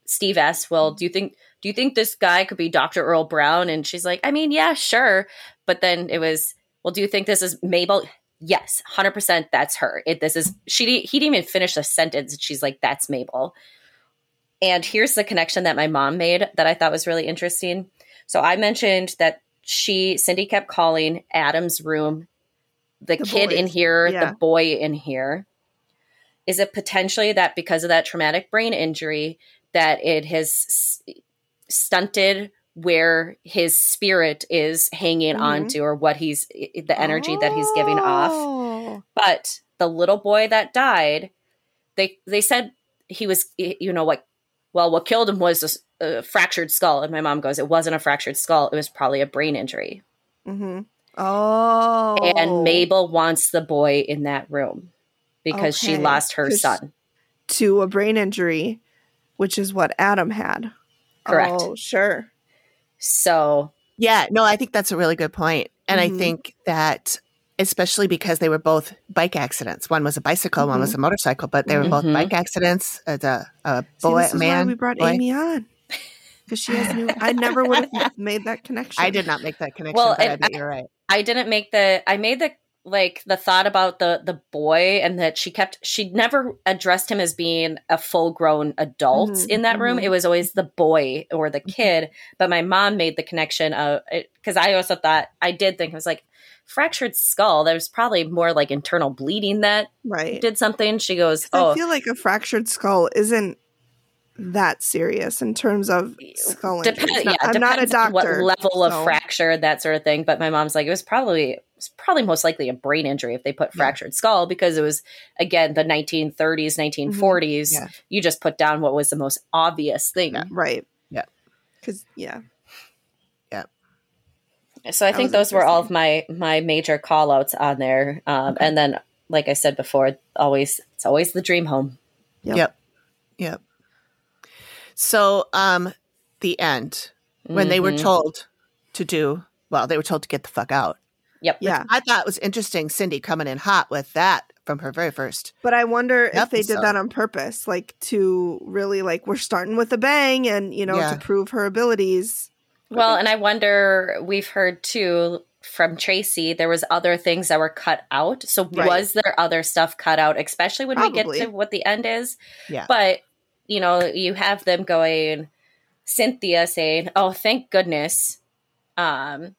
Steve asked, "Well, do you think do you think this guy could be Dr. Earl Brown?" And she's like, "I mean, yeah, sure." But then it was, "Well, do you think this is Mabel?" Yes, hundred percent. That's her. It. This is she. He didn't even finish the sentence. She's like, "That's Mabel." And here's the connection that my mom made that I thought was really interesting. So I mentioned that she Cindy kept calling Adam's room the, The kid in here, Yeah. the boy in here. Is it potentially that because of that traumatic brain injury that it has stunted where his spirit is hanging Mhm. on to or what he's the energy that he's giving off? Oh. But the little boy that died, they they said he was you know what well what killed him was a fractured skull and my mom goes it wasn't a fractured skull it was probably a brain injury Mhm. Oh. and Mabel wants the boy in that room because she lost her son. to a brain injury, which is what Adam had. Correct. Oh, sure. So Yeah, no, I think that's a really good point. And Mhm. I think that especially because they were both bike accidents. One was a bicycle, one was a motorcycle, but they were both Mhm. bike accidents. As a, a See, boy, is man, why we brought boy. Amy on because she has new. I never would have made that connection. I did not make that connection, Well, but I you're right. I didn't make the I made the like the thought about the the boy and that she kept she never addressed him as being a full grown adult Mhm, in that room. mhm. it was always the boy or the kid. But my mom made the connection of because i also thought i did think it was like fractured skull there was probably more like internal bleeding that Right. did something. She goes oh. I feel like a fractured skull isn't that serious in terms of skull Dep- injuries. yeah, I'm not a doctor. What level of so- fracture, that sort of thing. But my mom's like, it was probably it's probably most likely a brain injury if they put Yeah. fractured skull because it was again the 1930s, 1940s. Yeah. You just put down what was the most obvious thing. Right. Yeah. Because yeah. Yeah. So I That think those were all of my my major call outs on there. Um, And then, like I said before, always it's always the dream home. Yep. Yep. Yep. So, um, the end when they were Mhm. told to do well, they were told to get the fuck out. Yep. Yeah. I thought it was interesting. Cindy coming in hot with that from her very first. But I wonder if they did that on purpose, like to really like we're starting with a bang and you know Yeah. to prove her abilities. Well, and I wonder we've heard too from Tracy there was other things that were cut out. So Right. was there other stuff cut out, especially when we get to what the end is? Yeah. But you know, you have them going Cynthia saying, "Oh, thank goodness." Um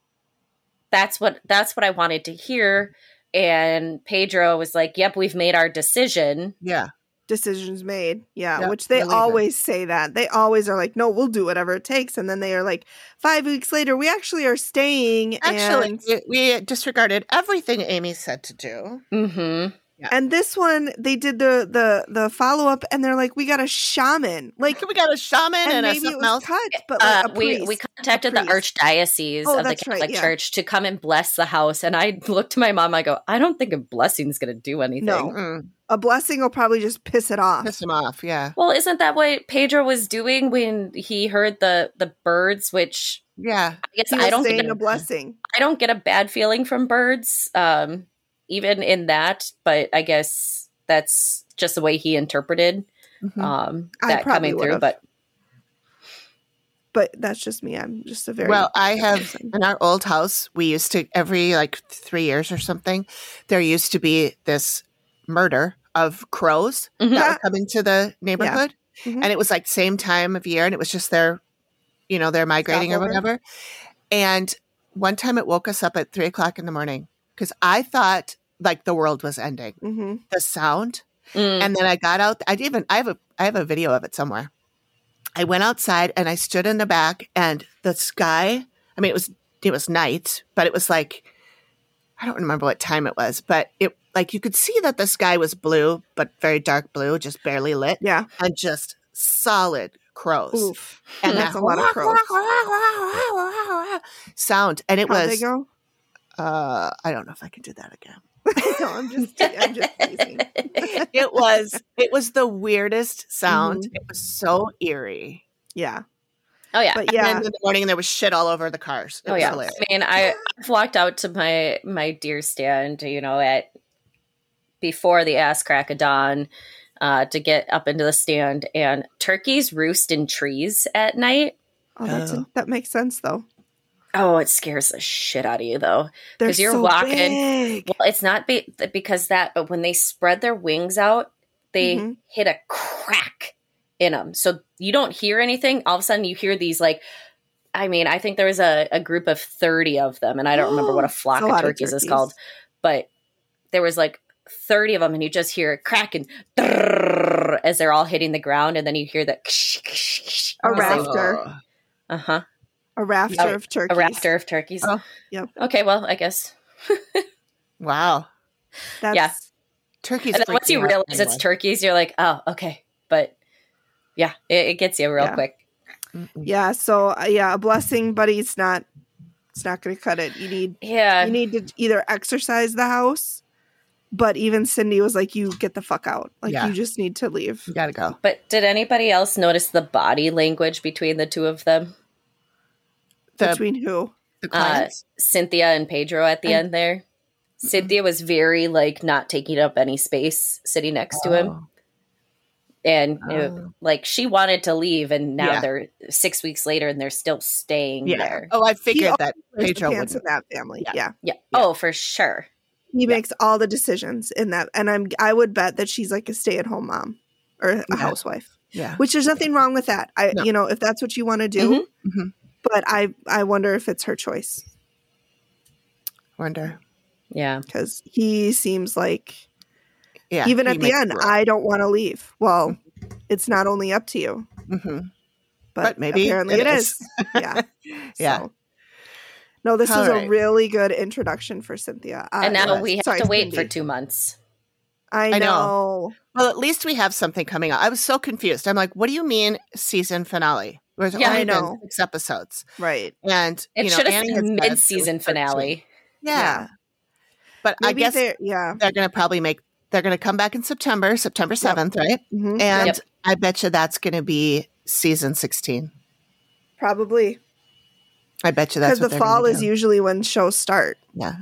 that's what that's what I wanted to hear and Pedro was like, "Yep, we've made our decision." Yeah. Decisions made, yeah, Yep, which they believe it. always say that. They always are like, "No, we'll do whatever it takes," and then they are like, five weeks later, we actually are staying. Actually, and, we, we disregarded everything Amy said to do. Mhm. and this one, they did the the the follow up, and they're like, "We got a shaman." Like, We got a shaman and and, a maybe it was else. cut, but like Uh, a we priest. we contacted the archdiocese Oh, of the that's right, Catholic yeah. Church to come and bless the house, and I looked to my mom. I go, I don't think a blessing is going to do anything. No. Mm, a blessing will probably just piss it off. piss him off. Yeah. Well, isn't that what Pedro was doing when he heard the the birds? Which Yeah. I guess He was I don't saying get a a, blessing. I don't get a bad feeling from birds, um, even in that. But I guess that's just the way he interpreted Mhm. um, I that probably coming through. would've. But But that's just me. I'm just a very Well, I have in our old house, we used to every like three years or something, there used to be this murder of crows Mhm. that were coming to the neighborhood. Mhm. And it was like same time of year and it was just their, you know, they're migrating or Stopover. whatever. And one time it woke us up at three o'clock in the morning because I thought like the world was ending. Mhm. The sound Mm. and then I got out. I even I have a I have a video of it somewhere. I went outside and I stood in the back, and the sky. I mean, it was it was night, but it was like I don't remember what time it was, but it like you could see that the sky was blue, but very dark blue, just barely lit, Yeah. and just solid crows. Oof. And That's that a lot of crows. sound, and it How'd was. Uh, I don't know if I can do that again. no, I'm just I'm just teasing. it was it was the weirdest sound. Mm-hmm. It was so eerie. Yeah. oh yeah, But And yeah. then in the morning there was shit all over the cars. It oh was yeah. hilarious. I mean, I, I've walked out to my my deer stand, you know, at before the ass crack of dawn uh, to get up into the stand, and turkeys roost in trees at night. Oh, that's Oh. that makes sense though. Oh, it scares the shit out of you, though. They're 'Cause you're so walking- big. Well, it's not be- because that, but when they spread their wings out, they Mhm. hit a crack in them. So you don't hear anything. All of a sudden, you hear these like. I mean, I think there was a, a group of 30 of them, and I don't remember what a flock a of lot of turkeys is called, but there was like 30 of them, and you just hear it crack and as they're all hitting the ground, and then you hear that A rafter. Uh huh. A rafter Oh, of turkeys. A rafter of turkeys. Oh. Yep. Okay, well, I guess. Wow. That's Yeah. Turkeys. and then once you me out it's turkeys, you're like, oh, okay. But yeah, it, it gets you real Yeah. quick. Mm-mm. yeah. So uh, yeah, a blessing, buddy. It's not. It's not going to cut it. You need. Yeah. You need to either exercise the house, but even Cindy was like, "You get the fuck out. Like Yeah. you just need to leave." You gotta go. but did anybody else notice the body language between the two of them? The, Between who? the Uh. Cynthia and Pedro at the And- end there. Cynthia was very like not taking up any space sitting next to him. Oh. And it- Oh. like she wanted to leave and now Yeah. they're six weeks later and they're still staying Yeah. there. Oh, I figured He that There's Pedro pants would. in that family. Yeah. Yeah. Yeah. Oh, for sure. He makes all the decisions in that, and I'm I would bet that she's like a stay at home mom or a Yeah. housewife. Yeah. Which there's nothing wrong with that. I No. you know if that's what you want to do, Mhm. But I I wonder if it's her choice Wonder. Yeah. because he seems like Yeah. even at the end rule. I don't want to leave. Well, it's not only up to you, Mhm. but, But maybe apparently it it is. is. yeah. Yeah. So- No, this All was right. a really good introduction for Cynthia. I And now was- we have sorry, to wait for two months. I I know. know. Well, at least we have something coming out. I was so confused. I'm like, what do you mean season finale? There's Yeah, only I been know. six episodes, Right. and It you know, should have been mid-season it was 13. finale. Yeah. Yeah. but I Maybe guess they're yeah. they're going to probably make. They're going to come back in September, September seventh, right? Mhm. And Yep. I bet you that's going to be season sixteen. Probably. I bet you that's Because the fall is usually when shows start. Yeah,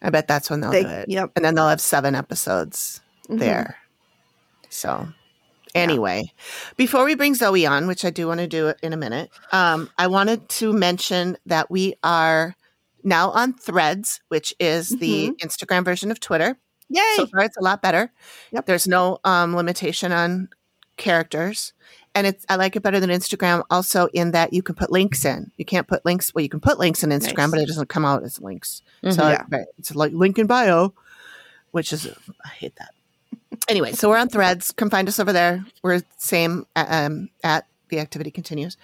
I bet that's when they'll They- do it. yep. and then they'll have seven episodes Mhm. there. So, anyway, before we bring Zoey on, which I do want to do in a minute, um, I wanted to mention that we are now on Threads, which is the Instagram version of Twitter. Yay. So far, it's a lot better. Yep. There's no um, limitation on characters. And it's I like it better than Instagram also in that you can put links in. You can't put links well, you can put links in Instagram, Nice. but it doesn't come out as links. So Mm-hmm. Yeah. it's like link in bio, which is I hate that. Anyway, so we're on threads. Come find us over there. We're same uh, um, at the activity continues.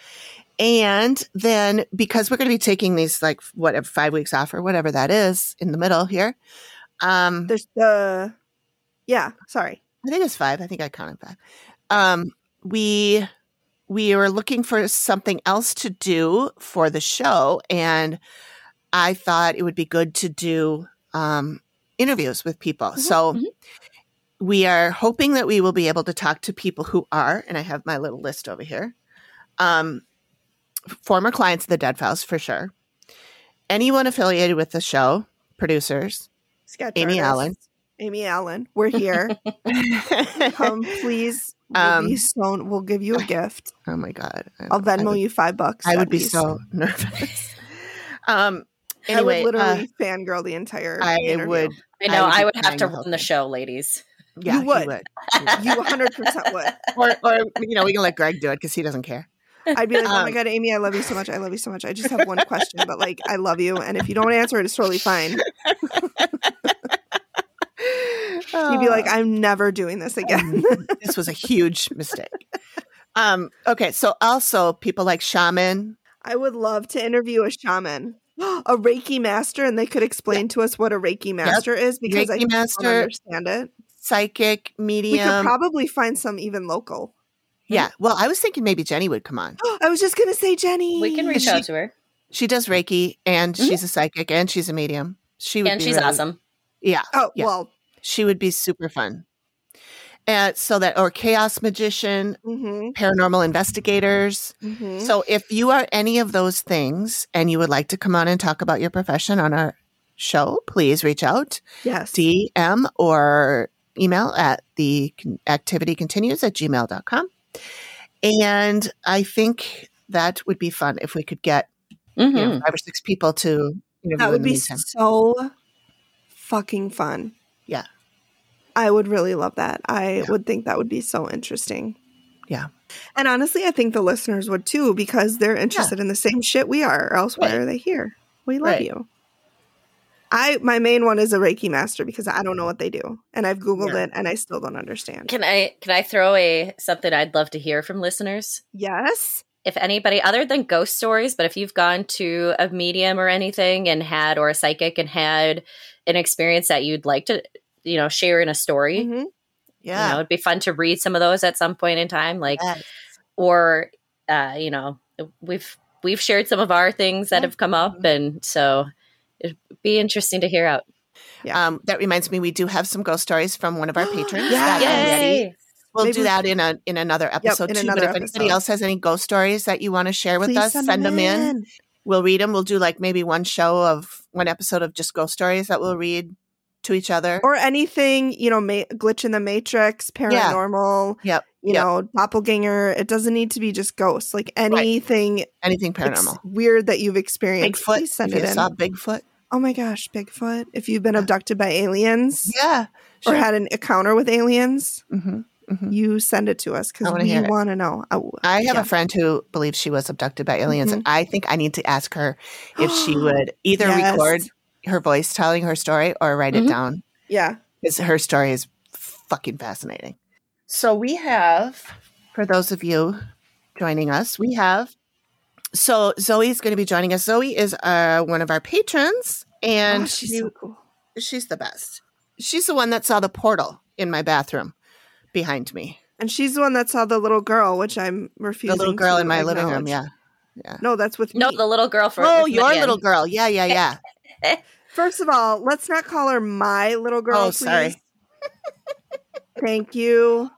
And then because we're going to be taking these like whatever five weeks off or whatever that is in the middle here, um, There's the yeah, sorry. I think it's five. I think I counted five. Um, we we were looking for something else to do for the show, and I thought it would be good to do um, interviews with people. so mhm. We are hoping that we will be able to talk to people who are, and I have my little list over here. Um, former clients of the Dead Files for sure. Anyone affiliated with the show, producers, Sketch Amy artist. Allan. Amy Allan. We're here. Come please. We'll Um, be so we'll give you a gift. Oh my god! I- I'll I Venmo would- you five bucks. I would be least. so nervous. um. Anyway, I would uh, literally fangirl the entire I interview. would. I know. I I would would, have to run the show, ladies. Yeah, You would. Would. You 100% would. or, or you know, we can let Greg do it because he doesn't care. I'd be like, oh my Um, god, Amy, I love you so much. I love you so much. I just have one question, but like, I love you, and if you don't answer it, it's totally fine. You'd be like, I'm never doing this again. this was a huge mistake. Um. Okay. So also people like shaman. I would love to interview a shaman, a Reiki master, and they could explain to us what a Reiki master is because I Reiki don't understand it. Psychic, medium. We could probably find some even local. yeah. Well, I was thinking maybe Jenny would come on. I was just gonna say Jenny. We can reach She- out to her, She does Reiki, and Mm-hmm. she's a psychic, and she's a medium. She would and be she's really- awesome. Yeah. Oh Yeah. well. She would be super fun. And so that, or chaos magician, Mm-hmm, paranormal investigators. mm-hmm. So if you are any of those things and you would like to come on and talk about your profession on our show, please reach out, yes. DM or email at the activity continues at gmail.com. And I think that would be fun if we could get you know, Mhm. five or six people to That would be meantime. so fucking fun. Yeah. I would really love that. I Yeah. would think that would be so interesting. Yeah. And honestly, I think the listeners would too because they're interested in the same shit we are, or else why Right. are they here? We love Right. you. I my main one is a Reiki master because I don't know what they do. And I've Googled Yeah. it and I still don't understand. Can I can I throw a something I'd love to hear from listeners? yes. If anybody other than ghost stories, but if you've gone to a medium or anything and had or a psychic and had an experience that you'd like to, you know, share in a story, Mhm. you Yeah. know, it'd be fun to read some of those at some point in time, like Yes. or uh, you know, we've we've shared some of our things that have come up, and so it'd be interesting to hear out. Yeah. Um, that reminds me, we do have some ghost stories from one of our patrons. Yeah. that Yay! We'll Maybe do that in a in another episode in too. another but if anybody else has any ghost stories that you want to share with Please us, send, them in. We'll read them. We'll do like maybe one show of one episode of just ghost stories that we'll read to each other. Or anything, you know, ma- glitch in the matrix, paranormal, yep. you Yep. know, doppelganger. It doesn't need to be just ghosts. Like anything Anything ex- paranormal. weird that you've experienced. Bigfoot. Please send if it you in. saw Bigfoot. Oh my gosh, Bigfoot! If you've been abducted by aliens Yeah. or had an encounter with aliens, hmm hmm you send it to us because we want to know. Oh, I have yeah. a friend who believes she was abducted by aliens, and I think I need to ask her if she would either Yes. record her voice telling her story or write it down Yeah. because her story is fucking fascinating. So we have, for those of you joining us, we have. So Zoey's going to be joining us. Zoey is uh, one of our patrons, and oh, she's she- so cool. she's the best. She's the one that saw the portal in my bathroom behind me. And she's the one that saw the little girl, which I'm refusing. The little girl to in my living room. acknowledge. Yeah. No, that's with No, me. the little girl for Oh, your Megan. little girl. Yeah, yeah, yeah. First of all, let's not call her my little girl. Oh, please. sorry. Thank you.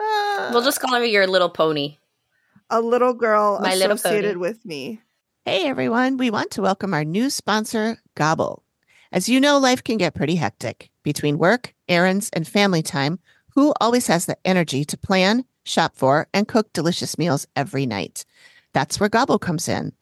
Uh, We'll just call her your little pony. A little girl My associated Pony. with me. Hey everyone, we want to welcome our new sponsor, Gobble. As you know, life can get pretty hectic. Between work, errands, and family time, who always has the energy to plan, shop for, and cook delicious meals every night? That's where Gobble comes in.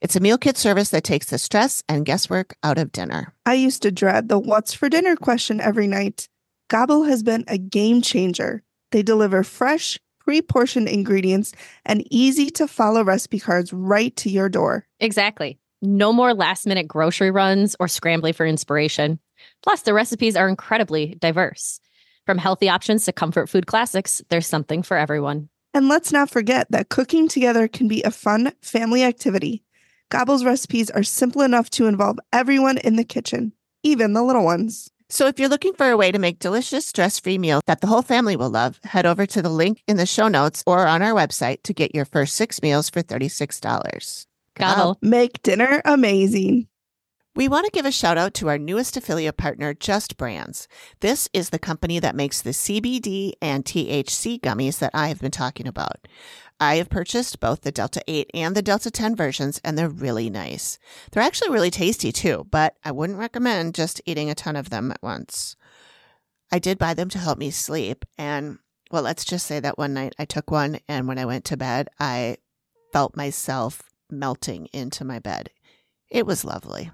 It's a meal kit service that takes the stress and guesswork out of dinner. I used to dread the what's for dinner question every night. Gobble has been a game changer. They deliver fresh, pre portioned ingredients and easy to follow recipe cards right to your door. Exactly. No more last minute grocery runs or scrambling for inspiration. Plus, the recipes are incredibly diverse. From healthy options to comfort food classics, there's something for everyone. And let's not forget that cooking together can be a fun family activity. Gobble's recipes are simple enough to involve everyone in the kitchen, even the little ones. So if you're looking for a way to make delicious, stress-free meals that the whole family will love, head over to the link in the show notes or on our website to get your first six meals for $36. Gobble. Make dinner amazing. We want to give a shout out to our newest affiliate partner, Just Brands. This is the company that makes the CBD and THC gummies that I have been talking about. I have purchased both the Delta 8 and the Delta 10 versions, and they're really nice. They're actually really tasty too, but I wouldn't recommend just eating a ton of them at once. I did buy them to help me sleep, and well, let's just say that one night I took one, and when I went to bed, I felt myself melting into my bed. It was lovely.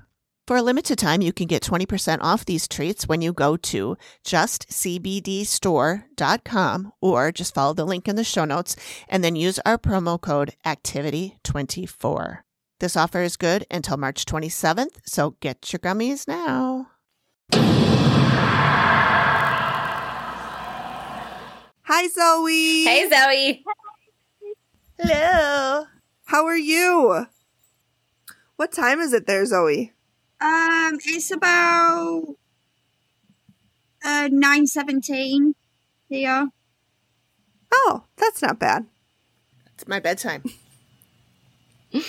For a limited time, you can get 20% off these treats when you go to justcbdstore.com or just follow the link in the show notes and then use our promo code ACTIVITY24. This offer is good until March 27th, so get your gummies now. Hi, Zoey. Hey, Zoey. Hello. How are you? What time is it there, Zoey? Um, it's about uh nine seventeen here. Oh, that's not bad. It's my bedtime.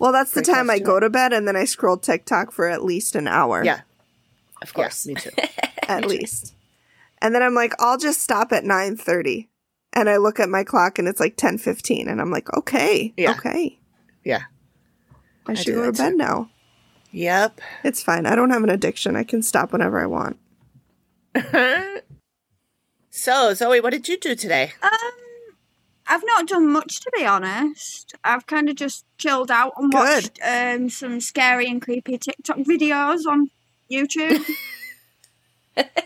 Well, that's the Pretty time close I to go to bed and then I scroll TikTok for at least an hour. Yeah, Of course. me too. At least. And then I'm like, I'll just stop at 9:30. And I look at my clock and it's like 10:15 and I'm like, "Okay. Yeah. Okay. Yeah. I I should do go to that bed too. now." Yep. It's fine. I don't have an addiction. I can stop whenever I want. so, Zoey, what did you do today? Um, I've not done much to be honest. I've kind of just chilled out and Good. watched um some scary and creepy TikTok videos on YouTube.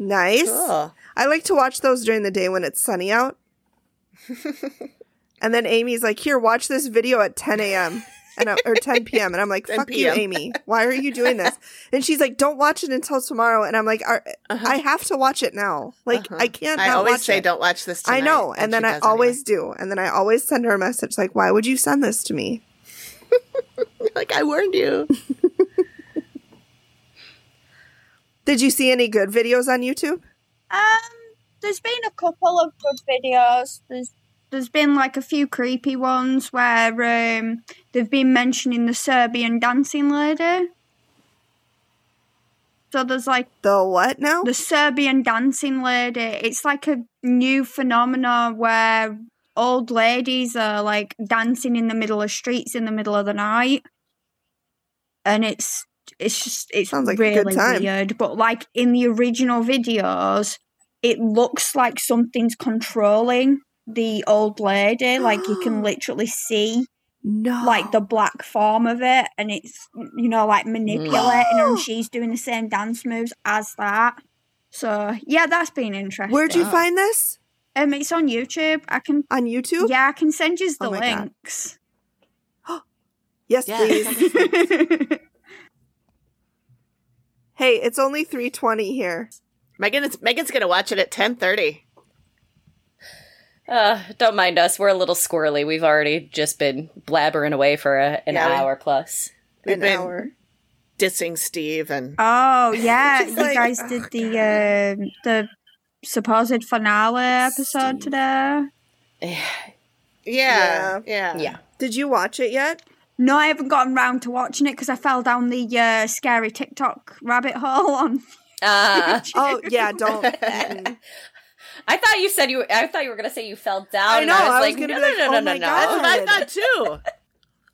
Nice. Cool. I like to watch those during the day when it's sunny out. and then Amy's like, "Here, watch this video at 10 a.m." and I, or 10 p.m. And I'm like, 10 "Fuck you, Amy. Why are you doing this?" And she's like, "Don't watch it until tomorrow." And I'm like, Uh-huh. "I have to watch it now. Like, Uh-huh. I can't." I not always watch say, it. don't watch this I know, and, then I does always do, and then I always send her a message like, "Why would you send this to me?" like I warned you. Did you see any good videos on YouTube? um, there's been a couple of good videos. There's there's been like a few creepy ones where um they've been mentioning the Serbian dancing lady. So there's like The what now? the Serbian dancing lady. It's like a new phenomenon where old ladies are like dancing in the middle of streets in the middle of the night, and it's it's just it's Sounds like a really good time. weird. But like in the original videos, it looks like something's controlling the old lady. like you can literally see No. like the black form of it, and it's you know like manipulating her, and she's doing the same dance moves as that. So yeah, that's been interesting. Where'd you find this? Um, it's on YouTube. I can On YouTube? yeah, I can send you the Oh links. Yes, Yeah, please. hey, it's only 320 here. Megan is Megan's gonna watch it at ten thirty. Uh, don't mind us. We're a little squirrely. We've already just been blabbering away for a, an Yeah, hour plus. We've An been hour. dissing Steve and oh yeah, you like, guys oh, did the uh, the supposed finale episode today. yeah, Yeah. yeah, Yeah. Did you watch it yet? No, I haven't gotten round to watching it because I fell down the uh, scary TikTok rabbit hole on. Uh, Oh, yeah, don't. I thought you said you. I thought you were gonna say you fell down. I know, I was, I was like, gonna no, be like, no, oh no, my no, no. That's what I thought too.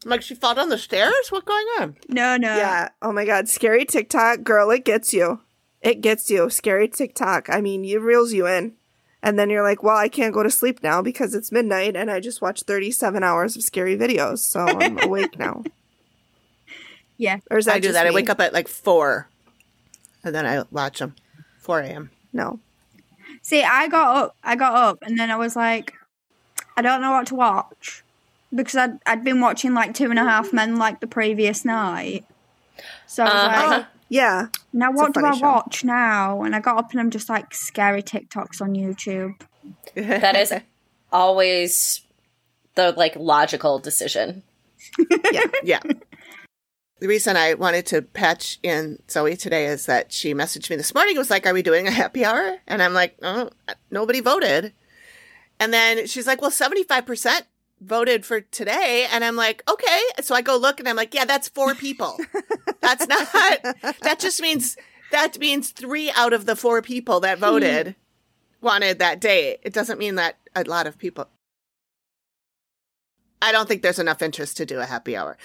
I'm like, she fell down the stairs. What's going on? No, no. Yeah. Oh my God. Scary TikTok. Girl, it gets you. It gets you. Scary TikTok. I mean, it reels you in. And then you're like, well, I can't go to sleep now because it's midnight and I just watched 37 hours of scary videos. So I'm awake now. Yeah. Or is that I do just that. I wake up at like four, and then I watch them. Four a.m. No. See, I got up, I got up, and then I was like, I don't know what to watch because I'd I'd been watching like Two and a Half Men like the previous night. So I was Uh-huh. like, Yeah. now it's what do I show. watch now? And I got up and I'm just like scary TikToks on YouTube. That is always the like logical decision. Yeah, yeah. The reason I wanted to patch in Zoey today is that she messaged me this morning. It was like, "Are we doing a happy hour?" And I'm like, "Oh, nobody voted." And then she's like, "Well, seventy five percent voted for today." And I'm like, "Okay." So I go look, and I'm like, "Yeah, that's four people. that's not. That just means that means three out of the four people that hmm. voted wanted that day. It doesn't mean that a lot of people." I don't think there's enough interest to do a happy hour.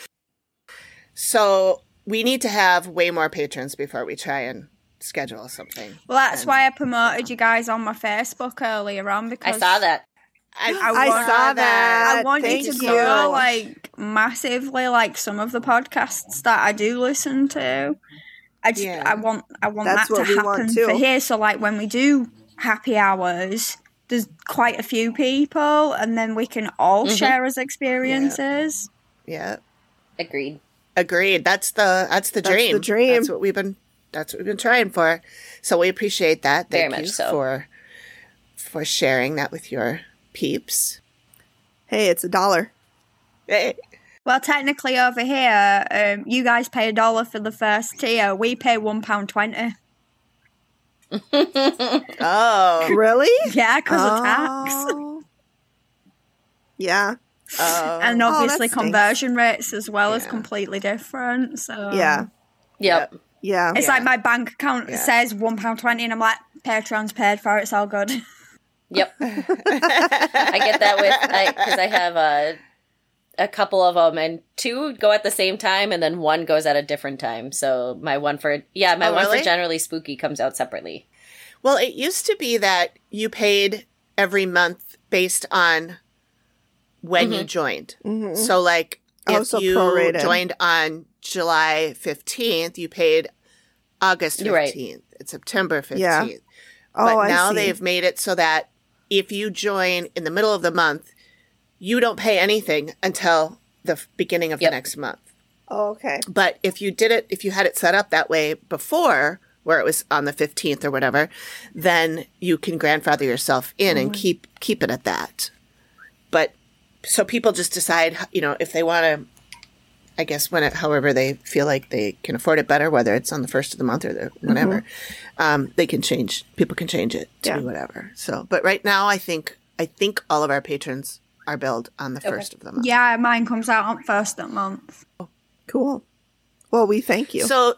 So we need to have way more patrons before we try and schedule something. Well, that's And why I promoted you guys on my Facebook earlier on because I saw that. I, I I saw that. I want Thank you to you. grow like massively, like some of the podcasts that I do listen to. I just, Yeah. I want, I want That's that to what we want happen for here. So, like when we do happy hours, there's quite a few people, and then we can all Mhm. share as experiences. Yeah, Agreed. Agreed. That's the that's the That's dream. the dream. That's what we've been. That's what we've been trying for. So we appreciate that. Very Thank much you so. for for sharing that with your peeps. Hey, it's a dollar. Hey. Well, technically, over here, um, you guys pay a dollar for the first tier. We pay one pound twenty. Oh, Really? Yeah, because of tax. Oh. Yeah. Oh. and Oh, obviously that stinks. conversion rates as well is completely different. So Yeah. Yep. Yeah. it's Yeah. like my bank account Yeah. says one pound twenty, and I'm like, Patreon's paid for. It's all good. Yep. I get that with because I, have a a couple of them, and two go at the same time, and then one goes at a different time. So my one for yeah, my Oh, one really? for generally spooky comes out separately. Well, it used to be that you paid every month based on when you joined. Mhm. So, like, Oh, if so you prorated. joined on July 15th, you paid August You're right. 15th. It's September 15th. Yeah. Oh, but I now see. they've made it so that if you join in the middle of the month, you don't pay anything until the beginning of Yep. the next month. Oh, okay. But if you did it, if you had it set up that way before, where it was on the 15th or whatever, then you can grandfather yourself in and keep keep it at that. But so people just decide, you know, if they want to I guess when it, however they feel like they can afford it better, whether it's on the first of the month or the whatever, um, they can change. People can change it to Yeah. whatever. So, but right now, I think I think all of our patrons are billed on the first of the month. yeah, mine comes out on first of the month. Cool. Well, we thank you. So,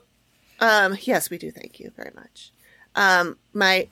um, yes, we do. Thank you very much. Um, my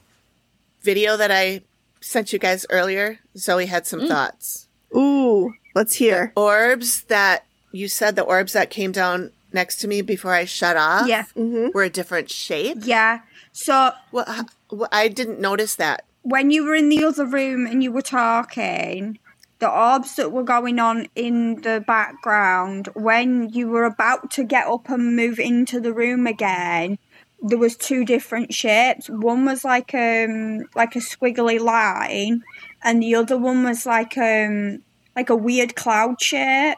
video that I sent you guys earlier, Zoey had some thoughts. Ooh, let's hear. Orbs that you said the orbs that came down next to me before I shut off Yeah, were a different shape. yeah. So well, I didn't notice that. when you were in the other room and you were talking, the orbs that were going on in the background when you were about to get up and move into the room again there was two different shapes one was like um like a squiggly line and the other one was like um like a weird cloud shape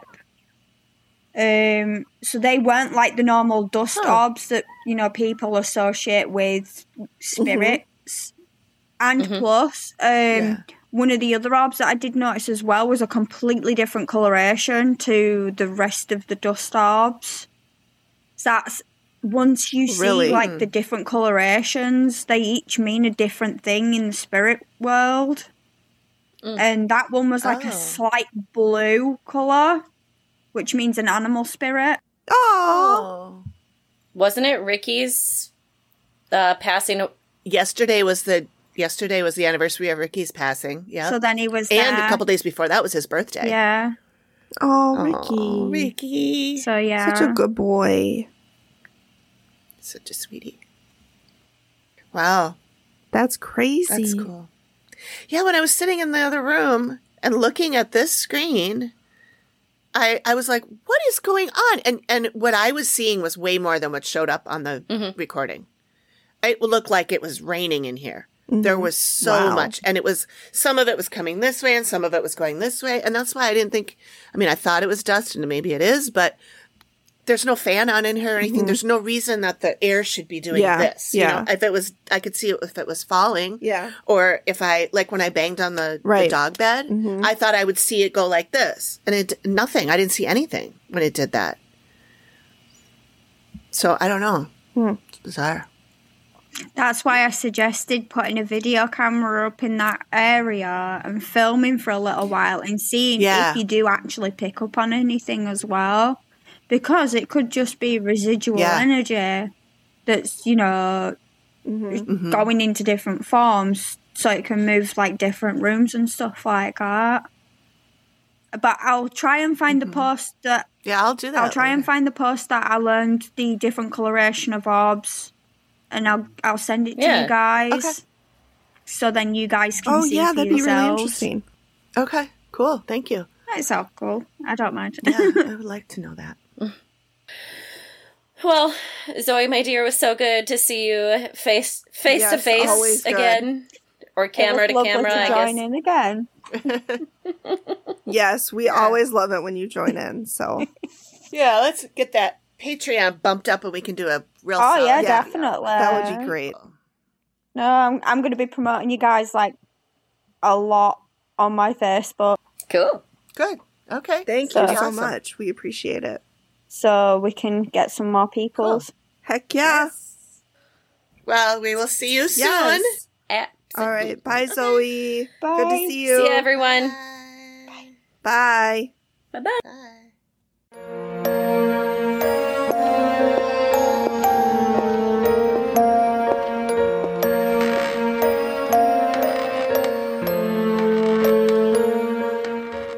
um so they weren't like the normal dust orbs that you know people associate with spirits and plus um one of the other orbs that I did notice as well was a completely different coloration to the rest of the dust orbs. So that's once you see Really? like the different colorations, they each mean a different thing in the spirit world. And that one was like Oh. a slight blue color, which means an animal spirit. Oh, Oh. Wasn't it Ricky's uh, passing? Yesterday was the yesterday was the anniversary of Ricky's passing. Yeah. So then he was and there. a couple days before that was his birthday. Yeah. oh, Aw, Ricky, Ricky. So yeah. such a good boy. Such a sweetie. Wow. That's crazy. That's cool. Yeah, when I was sitting in the other room and looking at this screen, I I was like, "What is going on?" And and what I was seeing was way more than what showed up on the mm-hmm. recording. It looked like it was raining in here. There mm-hmm. was so Wow. much, and it was some of it was coming this way, and some of it was going this way, and that's why I didn't think. I mean, I thought it was dust, and maybe it is, but there's no fan on in here or anything. Mm-hmm. There's no reason that the air should be doing Yeah, this. You yeah. know, if it was, I could see it if it was falling. Yeah. Or if I like when I banged on the, the dog bed, mm-hmm. I thought I would see it go like this, and it nothing. I didn't see anything when it did that. So I don't know. Hmm. It's bizarre. That's why I suggested putting a video camera up in that area and filming for a little while and seeing Yeah. if you do actually pick up on anything as well. Because it could just be residual Yeah. energy that's, you know, mm-hmm. Mm-hmm. mm-hmm. going into different forms so it can move like different rooms and stuff like that. But I'll try and find the mm-hmm. post that Yeah, I'll do that. I'll try and find the post that I learned the different coloration of orbs, and I'll I'll send it to you guys. Okay. So then you guys can Oh see yeah, for that'd be really interesting. Okay, cool. Thank you. That's all cool. I don't mind. Yeah, I would like to know that. Well, Zoey, my dear, it was so good to see you face face to face again, or camera to It was lovely camera. to I join guess. in again. Yes, we always love it when you join in. So Yeah, let's get that Patreon bumped up, and we can do a real. Oh yeah, solid- definitely. that would be great. No, I'm I'm going to be promoting you guys like a lot on my Facebook, Cool. Good. Okay. Thank So- you so Awesome. much. We appreciate it. So we can get some more people's. Heck yeah. Well, we will see you soon. Yes. At- All right. Bye, Zoey. Good to Bye. see See you. you, everyone. Bye. Bye bye. Bye.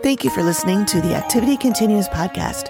Thank you for listening to the Activity Continues podcast.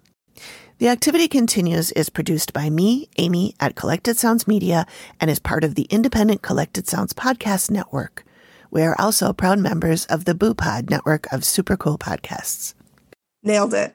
The Activity Continues is produced by me, Amy, at Collected Sounds Media and is part of the independent Collected Sounds Podcast Network. We are also proud members of the Boo Pod network of super cool podcasts. Nailed it.